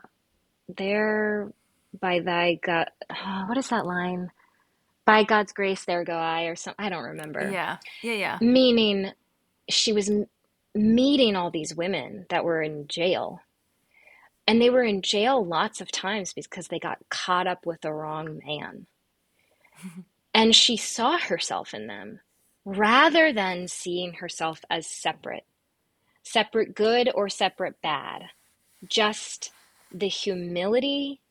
there, by thy God, oh, what is that line? By God's grace, there go I, or something. I don't remember. Yeah, yeah, yeah. Meaning, she was m- meeting all these women that were in jail and they were in jail lots of times because they got caught up with the wrong man. <laughs> and she saw herself in them rather than seeing herself as separate, separate good or separate bad. Just the humility,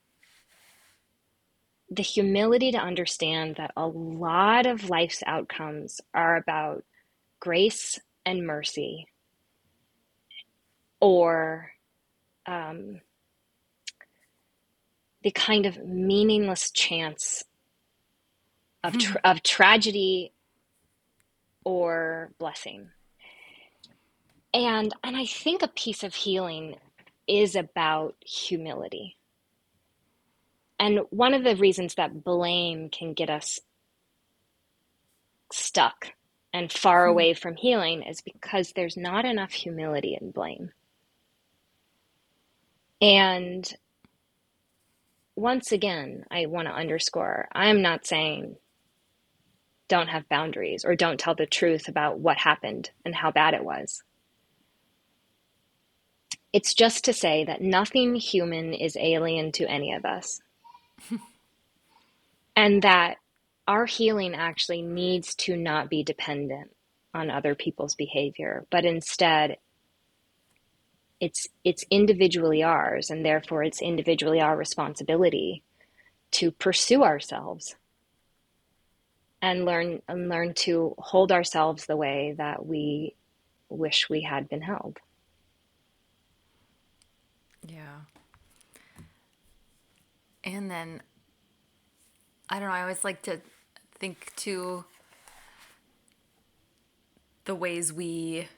the humility to understand that a lot of life's outcomes are about grace and mercy or um, the kind of meaningless chance of, hmm. tra- of tragedy or blessing. And, and I think a piece of healing is about humility. And one of the reasons that blame can get us stuck and far away from healing is because there's not enough humility in blame. And once again, I want to underscore I'm not saying don't have boundaries or don't tell the truth about what happened and how bad it was. It's just to say that nothing human is alien to any of us. <laughs> and that our healing actually needs to not be dependent on other people's behavior, but instead it's it's individually ours and therefore it's individually our responsibility to pursue ourselves and learn and learn to hold ourselves the way that we wish we had been held. Yeah. And then I don't know, I always like to think to the ways we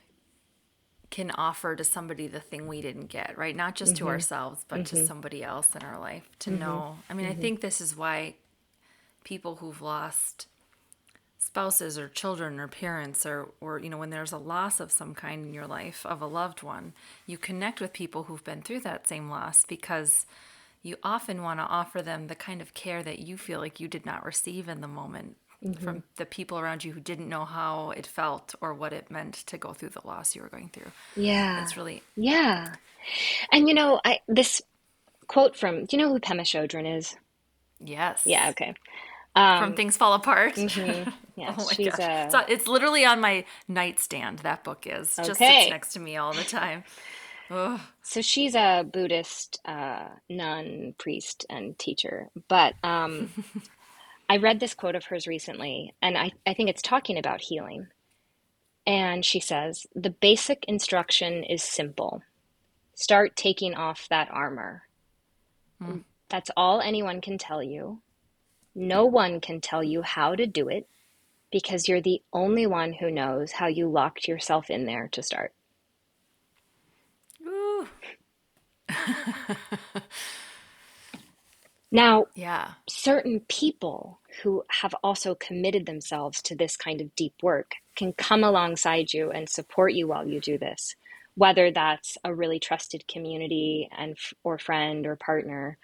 can offer to somebody the thing we didn't get, right? Not just mm-hmm. to ourselves, but mm-hmm. to somebody else in our life to mm-hmm. know. I mean, I mm-hmm. think this is why people who've lost spouses or children or parents or or you know when there's a loss of some kind in your life of a loved one, you connect with people who've been through that same loss because you often want to offer them the kind of care that you feel like you did not receive in the moment mm-hmm. from the people around you who didn't know how it felt or what it meant to go through the loss you were going through. Yeah. It's really Yeah. And you know, I this quote from do you know who Pema Chodron is? Yes. Yeah, okay. Um, from Things Fall Apart. Mm-hmm. <laughs> Yeah, oh she's a... so it's literally on my nightstand. That book is okay. just sits next to me all the time. <laughs> Ugh. So she's a Buddhist uh, nun, priest, and teacher. But um, <laughs> I read this quote of hers recently, and I, I think it's talking about healing. And she says, The basic instruction is simple start taking off that armor. Mm. That's all anyone can tell you. No one can tell you how to do it because you're the only one who knows how you locked yourself in there to start. <laughs> <laughs> now, yeah. certain people who have also committed themselves to this kind of deep work can come alongside you and support you while you do this, whether that's a really trusted community and or friend or partner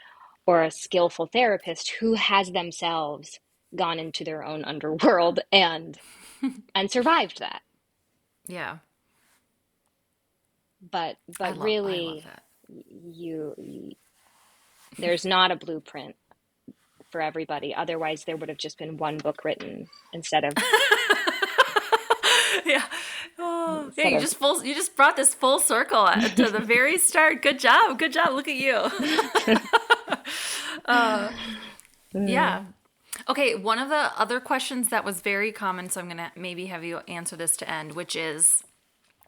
or a skillful therapist who has themselves gone into their own underworld and <laughs> and survived that. Yeah. But but love, really you, you there's not a blueprint for everybody. Otherwise, there would have just been one book written instead of. <laughs> yeah. Oh, yeah, you of... just full. You just brought this full circle to the very start. Good job. Good job. Look at you. <laughs> uh, yeah. Okay. One of the other questions that was very common, so I'm gonna maybe have you answer this to end, which is,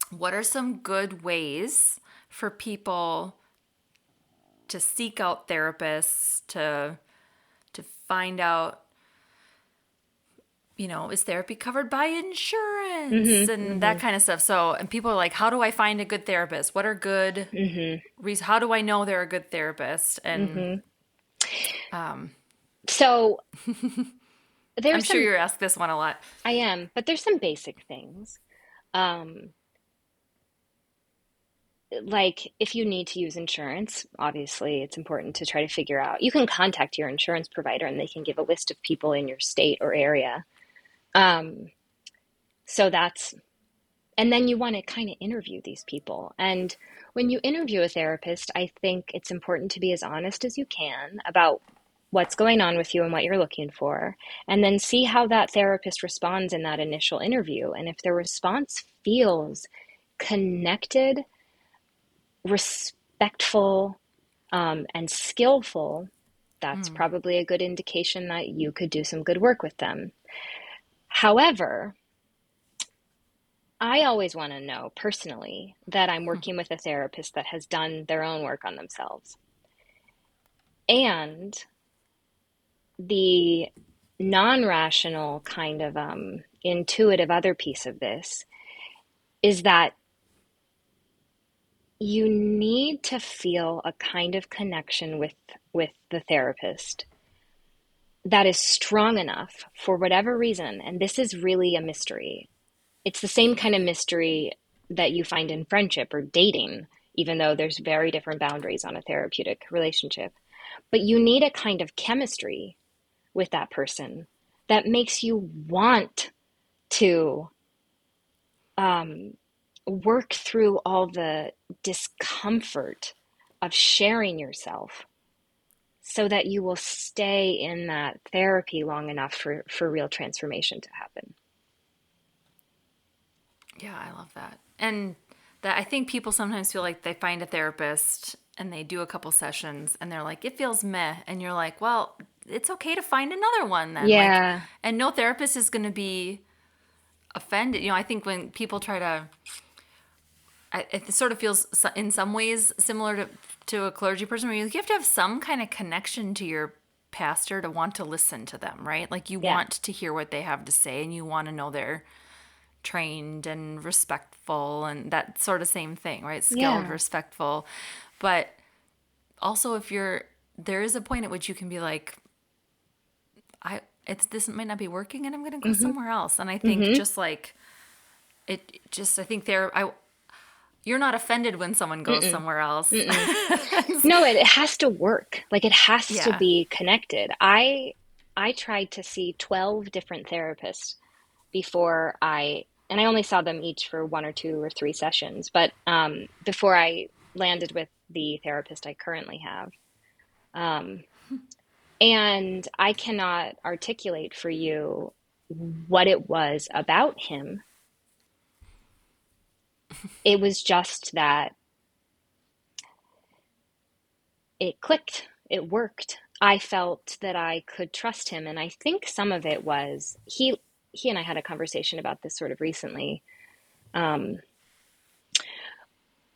what are some good ways for people to seek out therapists to to find out you know is therapy covered by insurance mm-hmm, and mm-hmm. that kind of stuff so and people are like how do i find a good therapist what are good mm-hmm. reasons how do i know they're a good therapist and mm-hmm. um so <laughs> there's i'm some, sure you're asked this one a lot i am but there's some basic things um like if you need to use insurance, obviously it's important to try to figure out. You can contact your insurance provider and they can give a list of people in your state or area. Um, so that's, and then you want to kind of interview these people. And when you interview a therapist, I think it's important to be as honest as you can about what's going on with you and what you're looking for, and then see how that therapist responds in that initial interview. And if the response feels connected respectful um, and skillful, that's mm. probably a good indication that you could do some good work with them. However, I always want to know personally that I'm hmm. working with a therapist that has done their own work on themselves. And the non rational, kind of um, intuitive other piece of this is that you need to feel a kind of connection with with the therapist that is strong enough for whatever reason, and this is really a mystery. It's the same kind of mystery that you find in friendship or dating, even though there's very different boundaries on a therapeutic relationship. But you need a kind of chemistry with that person that makes you want to um, work through all the discomfort of sharing yourself so that you will stay in that therapy long enough for, for real transformation to happen. Yeah, I love that. And that I think people sometimes feel like they find a therapist and they do a couple sessions and they're like, it feels meh. And you're like, well, it's okay to find another one then. Yeah. Like, and no therapist is going to be offended. You know, I think when people try to, it sort of feels in some ways similar to, to a clergy person where you have to have some kind of connection to your pastor to want to listen to them, right? Like you yeah. want to hear what they have to say and you want to know they're trained and respectful and that sort of same thing, right? Skilled, yeah. respectful. But also if you're there is a point at which you can be like I it's this might not be working and I'm going to go mm-hmm. somewhere else. And I think mm-hmm. just like it just I think there I you're not offended when someone goes Mm-mm. somewhere else. <laughs> no, it, it, has to work. Like it has yeah. to be connected. I I tried to see 12 different therapists before I and I only saw them each for one or two or three sessions, but um, before I landed with the therapist I currently have. Um, and I cannot articulate for you what it was about him. It was just that it clicked, it worked. I felt that I could trust him. And I think some of it was he he and I had a conversation about this sort of recently. Um,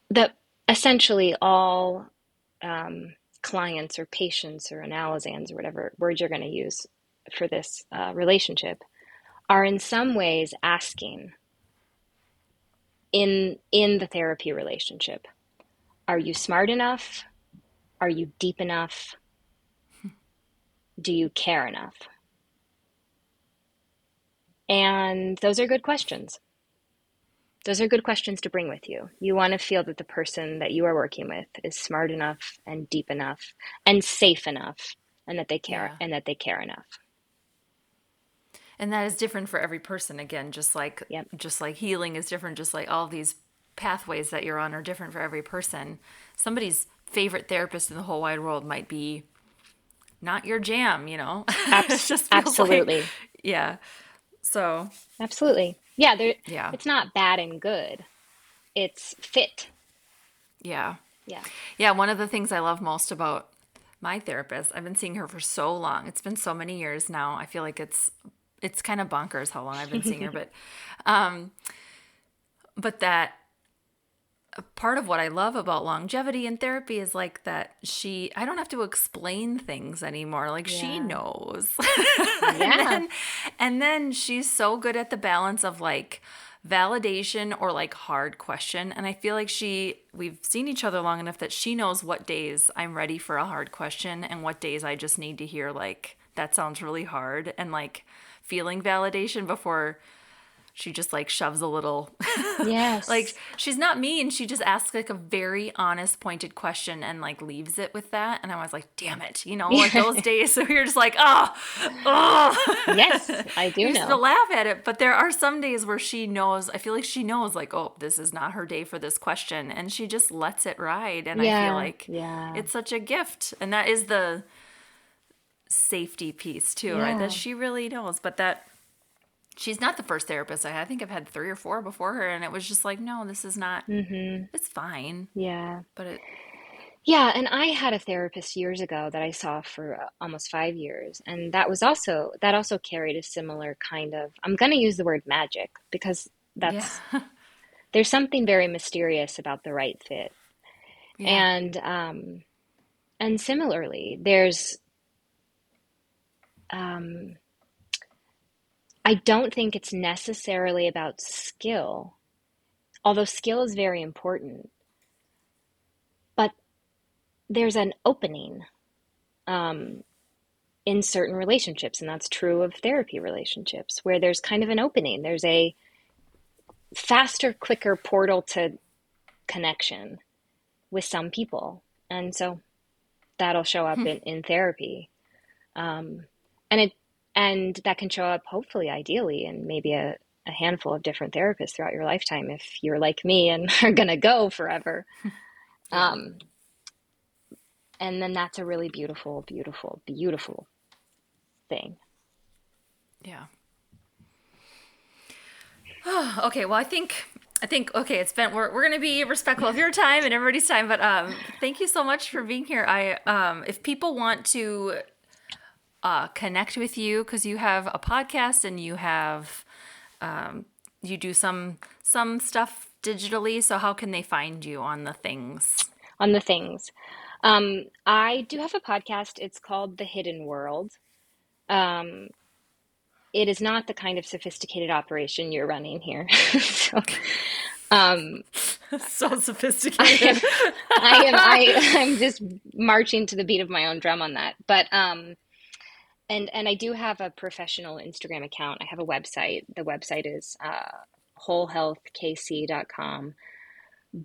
that essentially all um, clients or patients or analysands or whatever word you're going to use for this uh, relationship are in some ways asking in in the therapy relationship are you smart enough are you deep enough do you care enough and those are good questions those are good questions to bring with you. You want to feel that the person that you are working with is smart enough and deep enough and safe enough and that they care yeah. and that they care enough. And that is different for every person again, just like yep. just like healing is different, just like all these pathways that you're on are different for every person. Somebody's favorite therapist in the whole wide world might be not your jam, you know. <laughs> Absolutely. Like, yeah. So Absolutely. Yeah, there yeah. it's not bad and good. It's fit. Yeah. Yeah. Yeah, one of the things I love most about my therapist, I've been seeing her for so long. It's been so many years now. I feel like it's it's kind of bonkers how long I've been seeing her, <laughs> but um but that part of what I love about longevity in therapy is like that she I don't have to explain things anymore. Like yeah. she knows. <laughs> <laughs> yeah. and, then, and then she's so good at the balance of like validation or like hard question and I feel like she we've seen each other long enough that she knows what days I'm ready for a hard question and what days I just need to hear like that sounds really hard and like feeling validation before she just like shoves a little. Yes. <laughs> Like she's not mean. She just asks like a very honest pointed question and like leaves it with that. And i was like damn it. You know like those days <laughs> so you're just like oh oh yes i <laughs> do you know. to laugh at it. But there are some days where she knows i feel like she knows like oh this is not her day for this question. And she just lets it ride. And yeah, i feel like yeah. it's such a gift. And that is the safety piece too yeah. right that she really knows but that she's not the first therapist I. I think I've had three or four before her, and it was just like, no, this is not. Mm-hmm. It's fine. Yeah, but it. Yeah, and I had a therapist years ago that I saw for uh, almost five years, and that was also that also carried a similar kind of. I'm going to use the word magic because that's yeah. <laughs> there's something very mysterious about the right fit, yeah. and um, and similarly, there's um I don't think it's necessarily about skill, although skill is very important. But there's an opening um, in certain relationships, and that's true of therapy relationships, where there's kind of an opening. There's a faster, quicker portal to connection with some people. And so that'll show up hmm. in, in therapy. Um, and it and that can show up hopefully ideally in maybe a, a handful of different therapists throughout your lifetime if you're like me and <laughs> are gonna go forever. <laughs> Um, and then that's a really beautiful, beautiful, beautiful thing. Yeah. <sighs> okay, well, I think I think okay, it's been we're, we're gonna be respectful of your time and everybody's time, but um, thank you so much for being here. I um, if people want to uh, connect with you because you have a podcast and you have um, you do some some stuff digitally. So how can they find you on the things? On the things, um, I do have a podcast. It's called The Hidden World. Um, it is not the kind of sophisticated operation you're running here. <laughs> so, um, <laughs> so sophisticated. I am. I, I'm just marching to the beat of my own drum on that. But um, and and I do have a professional Instagram account. I have a website. The website is uh, wholehealthkc.com.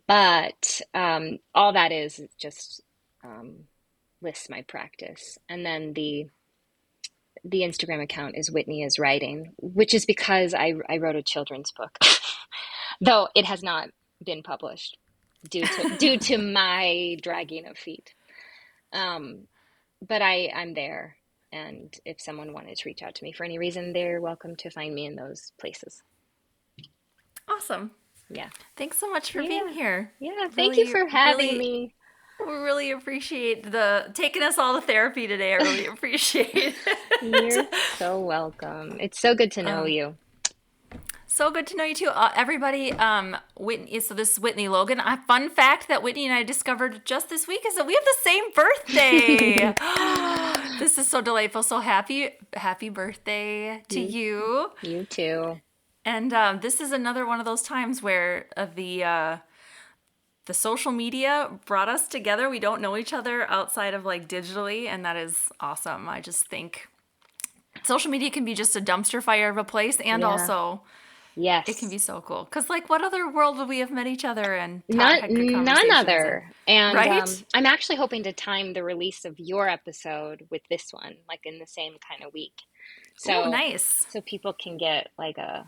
But um, all that is just um, lists my practice, and then the the Instagram account is Whitney is writing, which is because I, I wrote a children's book, <laughs> though it has not been published due to <laughs> due to my dragging of feet. Um, but I I'm there, and if someone wanted to reach out to me for any reason, they're welcome to find me in those places. Awesome. Yeah. Thanks so much for yeah. being here. Yeah. Thank really, you for having really, me. We really appreciate the taking us all to therapy today. I really <laughs> appreciate it. You're so welcome. It's so good to know um, you. So good to know you too, uh, everybody. Um, Whitney. So this is Whitney Logan. A fun fact that Whitney and I discovered just this week is that we have the same <laughs> birthday. <laughs> <laughs> this is so delightful. So happy, happy birthday to you. You too. And um, this is another one of those times where uh, the uh, the social media brought us together. We don't know each other outside of like digitally, and that is awesome. I just think social media can be just a dumpster fire of a place, and yeah. also. Yes. It can be so cool. Because, like, what other world would we have met each other and none, none other. And, and right? Um, I'm actually hoping to time the release of your episode with this one, like in the same kind of week. So Ooh, nice. So people can get like a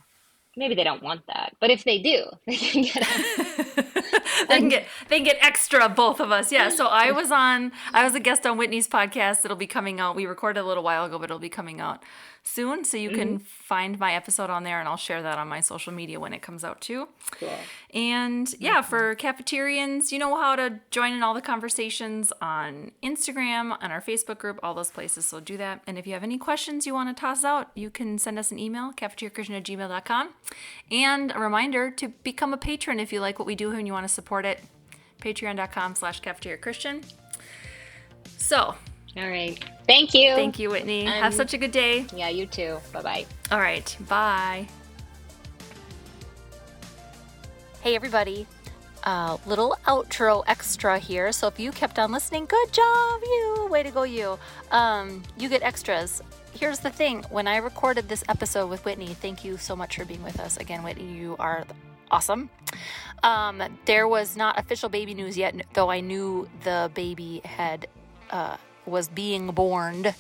maybe they don't want that, but if they do, <laughs> they can get <laughs> they can get they can get extra both of us. Yeah. So I was on I was a guest on Whitney's podcast. It'll be coming out. We recorded a little while ago, but it'll be coming out soon. So you mm-hmm. can find my episode on there and I'll share that on my social media when it comes out too. Cool. And yeah, mm-hmm. for cafeterians, you know how to join in all the conversations on Instagram, on our Facebook group, all those places. So do that. And if you have any questions you want to toss out, you can send us an email, cafeteriachristian at gmail.com. And a reminder to become a patron if you like what we do and you want to support it. Patreon.com slash cafeteriachristian. So all right. Thank you. Thank you, Whitney. Um, Have such a good day. Yeah, you too. Bye bye. All right. Bye. Hey, everybody. Uh, little outro extra here. So if you kept on listening, good job, you. Way to go, you. Um, you get extras. Here's the thing when I recorded this episode with Whitney, thank you so much for being with us. Again, Whitney, you are awesome. Um, there was not official baby news yet, though I knew the baby had uh, was being born uh,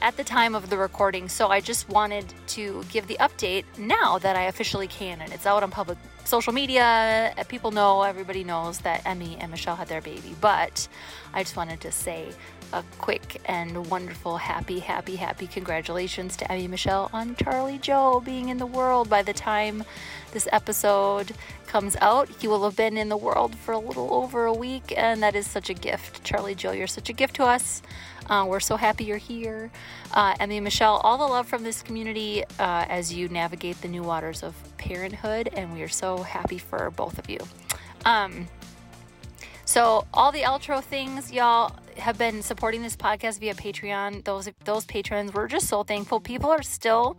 at the time of the recording. So I just wanted to give the update now that I officially can, and it's out on public social media. People know, everybody knows that Emmy and Michelle had their baby. But I just wanted to say a quick and wonderful, happy, happy, happy congratulations to Emmy Michelle on Charlie Joe being in the world by the time this episode comes out. He will have been in the world for a little over a week, and that is such a gift. Charlie Joe, you're such a gift to us. Uh, we're so happy you're here. Uh, Emmy and Michelle, all the love from this community uh, as you navigate the new waters of parenthood, and we are so happy for both of you. Um, so all the outro things, y'all have been supporting this podcast via Patreon. Those those patrons, we're just so thankful. People are still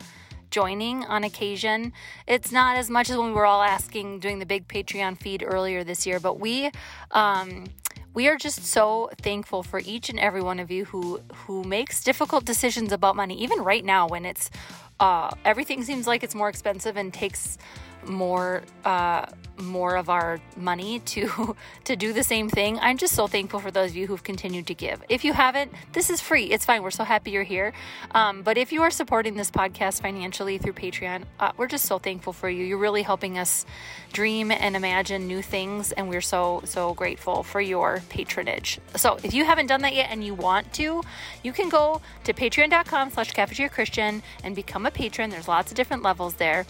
joining on occasion. It's not as much as when we were all asking doing the big Patreon feed earlier this year, but we um, we are just so thankful for each and every one of you who who makes difficult decisions about money even right now when it's uh, everything seems like it's more expensive and takes more uh, more of our money to <laughs> to do the same thing. I'm just so thankful for those of you who've continued to give. If you haven't, this is free. It's fine. We're so happy you're here. Um, but if you are supporting this podcast financially through Patreon, uh, we're just so thankful for you. You're really helping us dream and imagine new things, and we're so so grateful for your patronage. So if you haven't done that yet and you want to, you can go to patreon.com/slash cafeteria Christian and become a patron. There's lots of different levels there.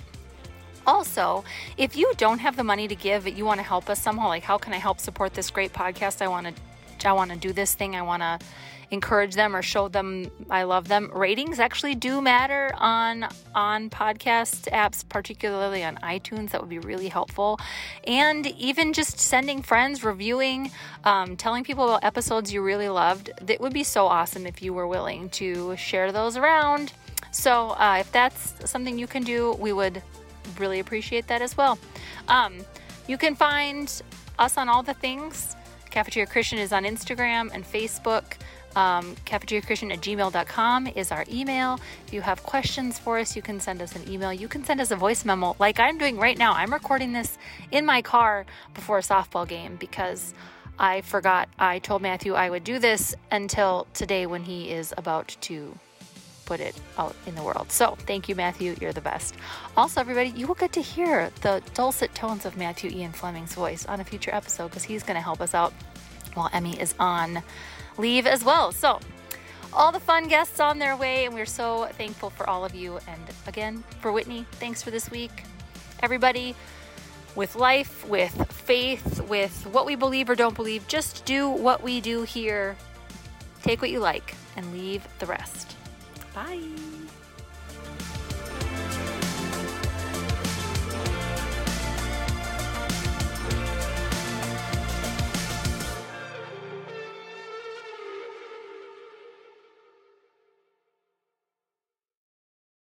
Also, if you don't have the money to give, but you want to help us somehow, like how can I help support this great podcast? I want to, I want to do this thing. I want to encourage them or show them I love them. Ratings actually do matter on on podcast apps, particularly on iTunes. That would be really helpful. And even just sending friends, reviewing, um, telling people about episodes you really loved. That would be so awesome if you were willing to share those around. So uh, if that's something you can do, we would really appreciate that as well. Um, you can find us on all the things. Cafeteria Christian is on Instagram and Facebook. Um, cafeteriachristian at gmail.com is our email. If you have questions for us, you can send us an email. You can send us a voice memo like I'm doing right now. I'm recording this in my car before a softball game because I forgot I told Matthew I would do this until today when he is about to put it out in the world. So thank you, Matthew. You're the best. Also, everybody, you will get to hear the dulcet tones of Matthew Ian Fleming's voice on a future episode because he's going to help us out while Emmy is on leave as well. So all the fun guests on their way, and we're so thankful for all of you. And again, for Whitney, thanks for this week. Everybody, with life, with faith, with what we believe or don't believe, just do what we do here. Take what you like and leave the rest. Bye.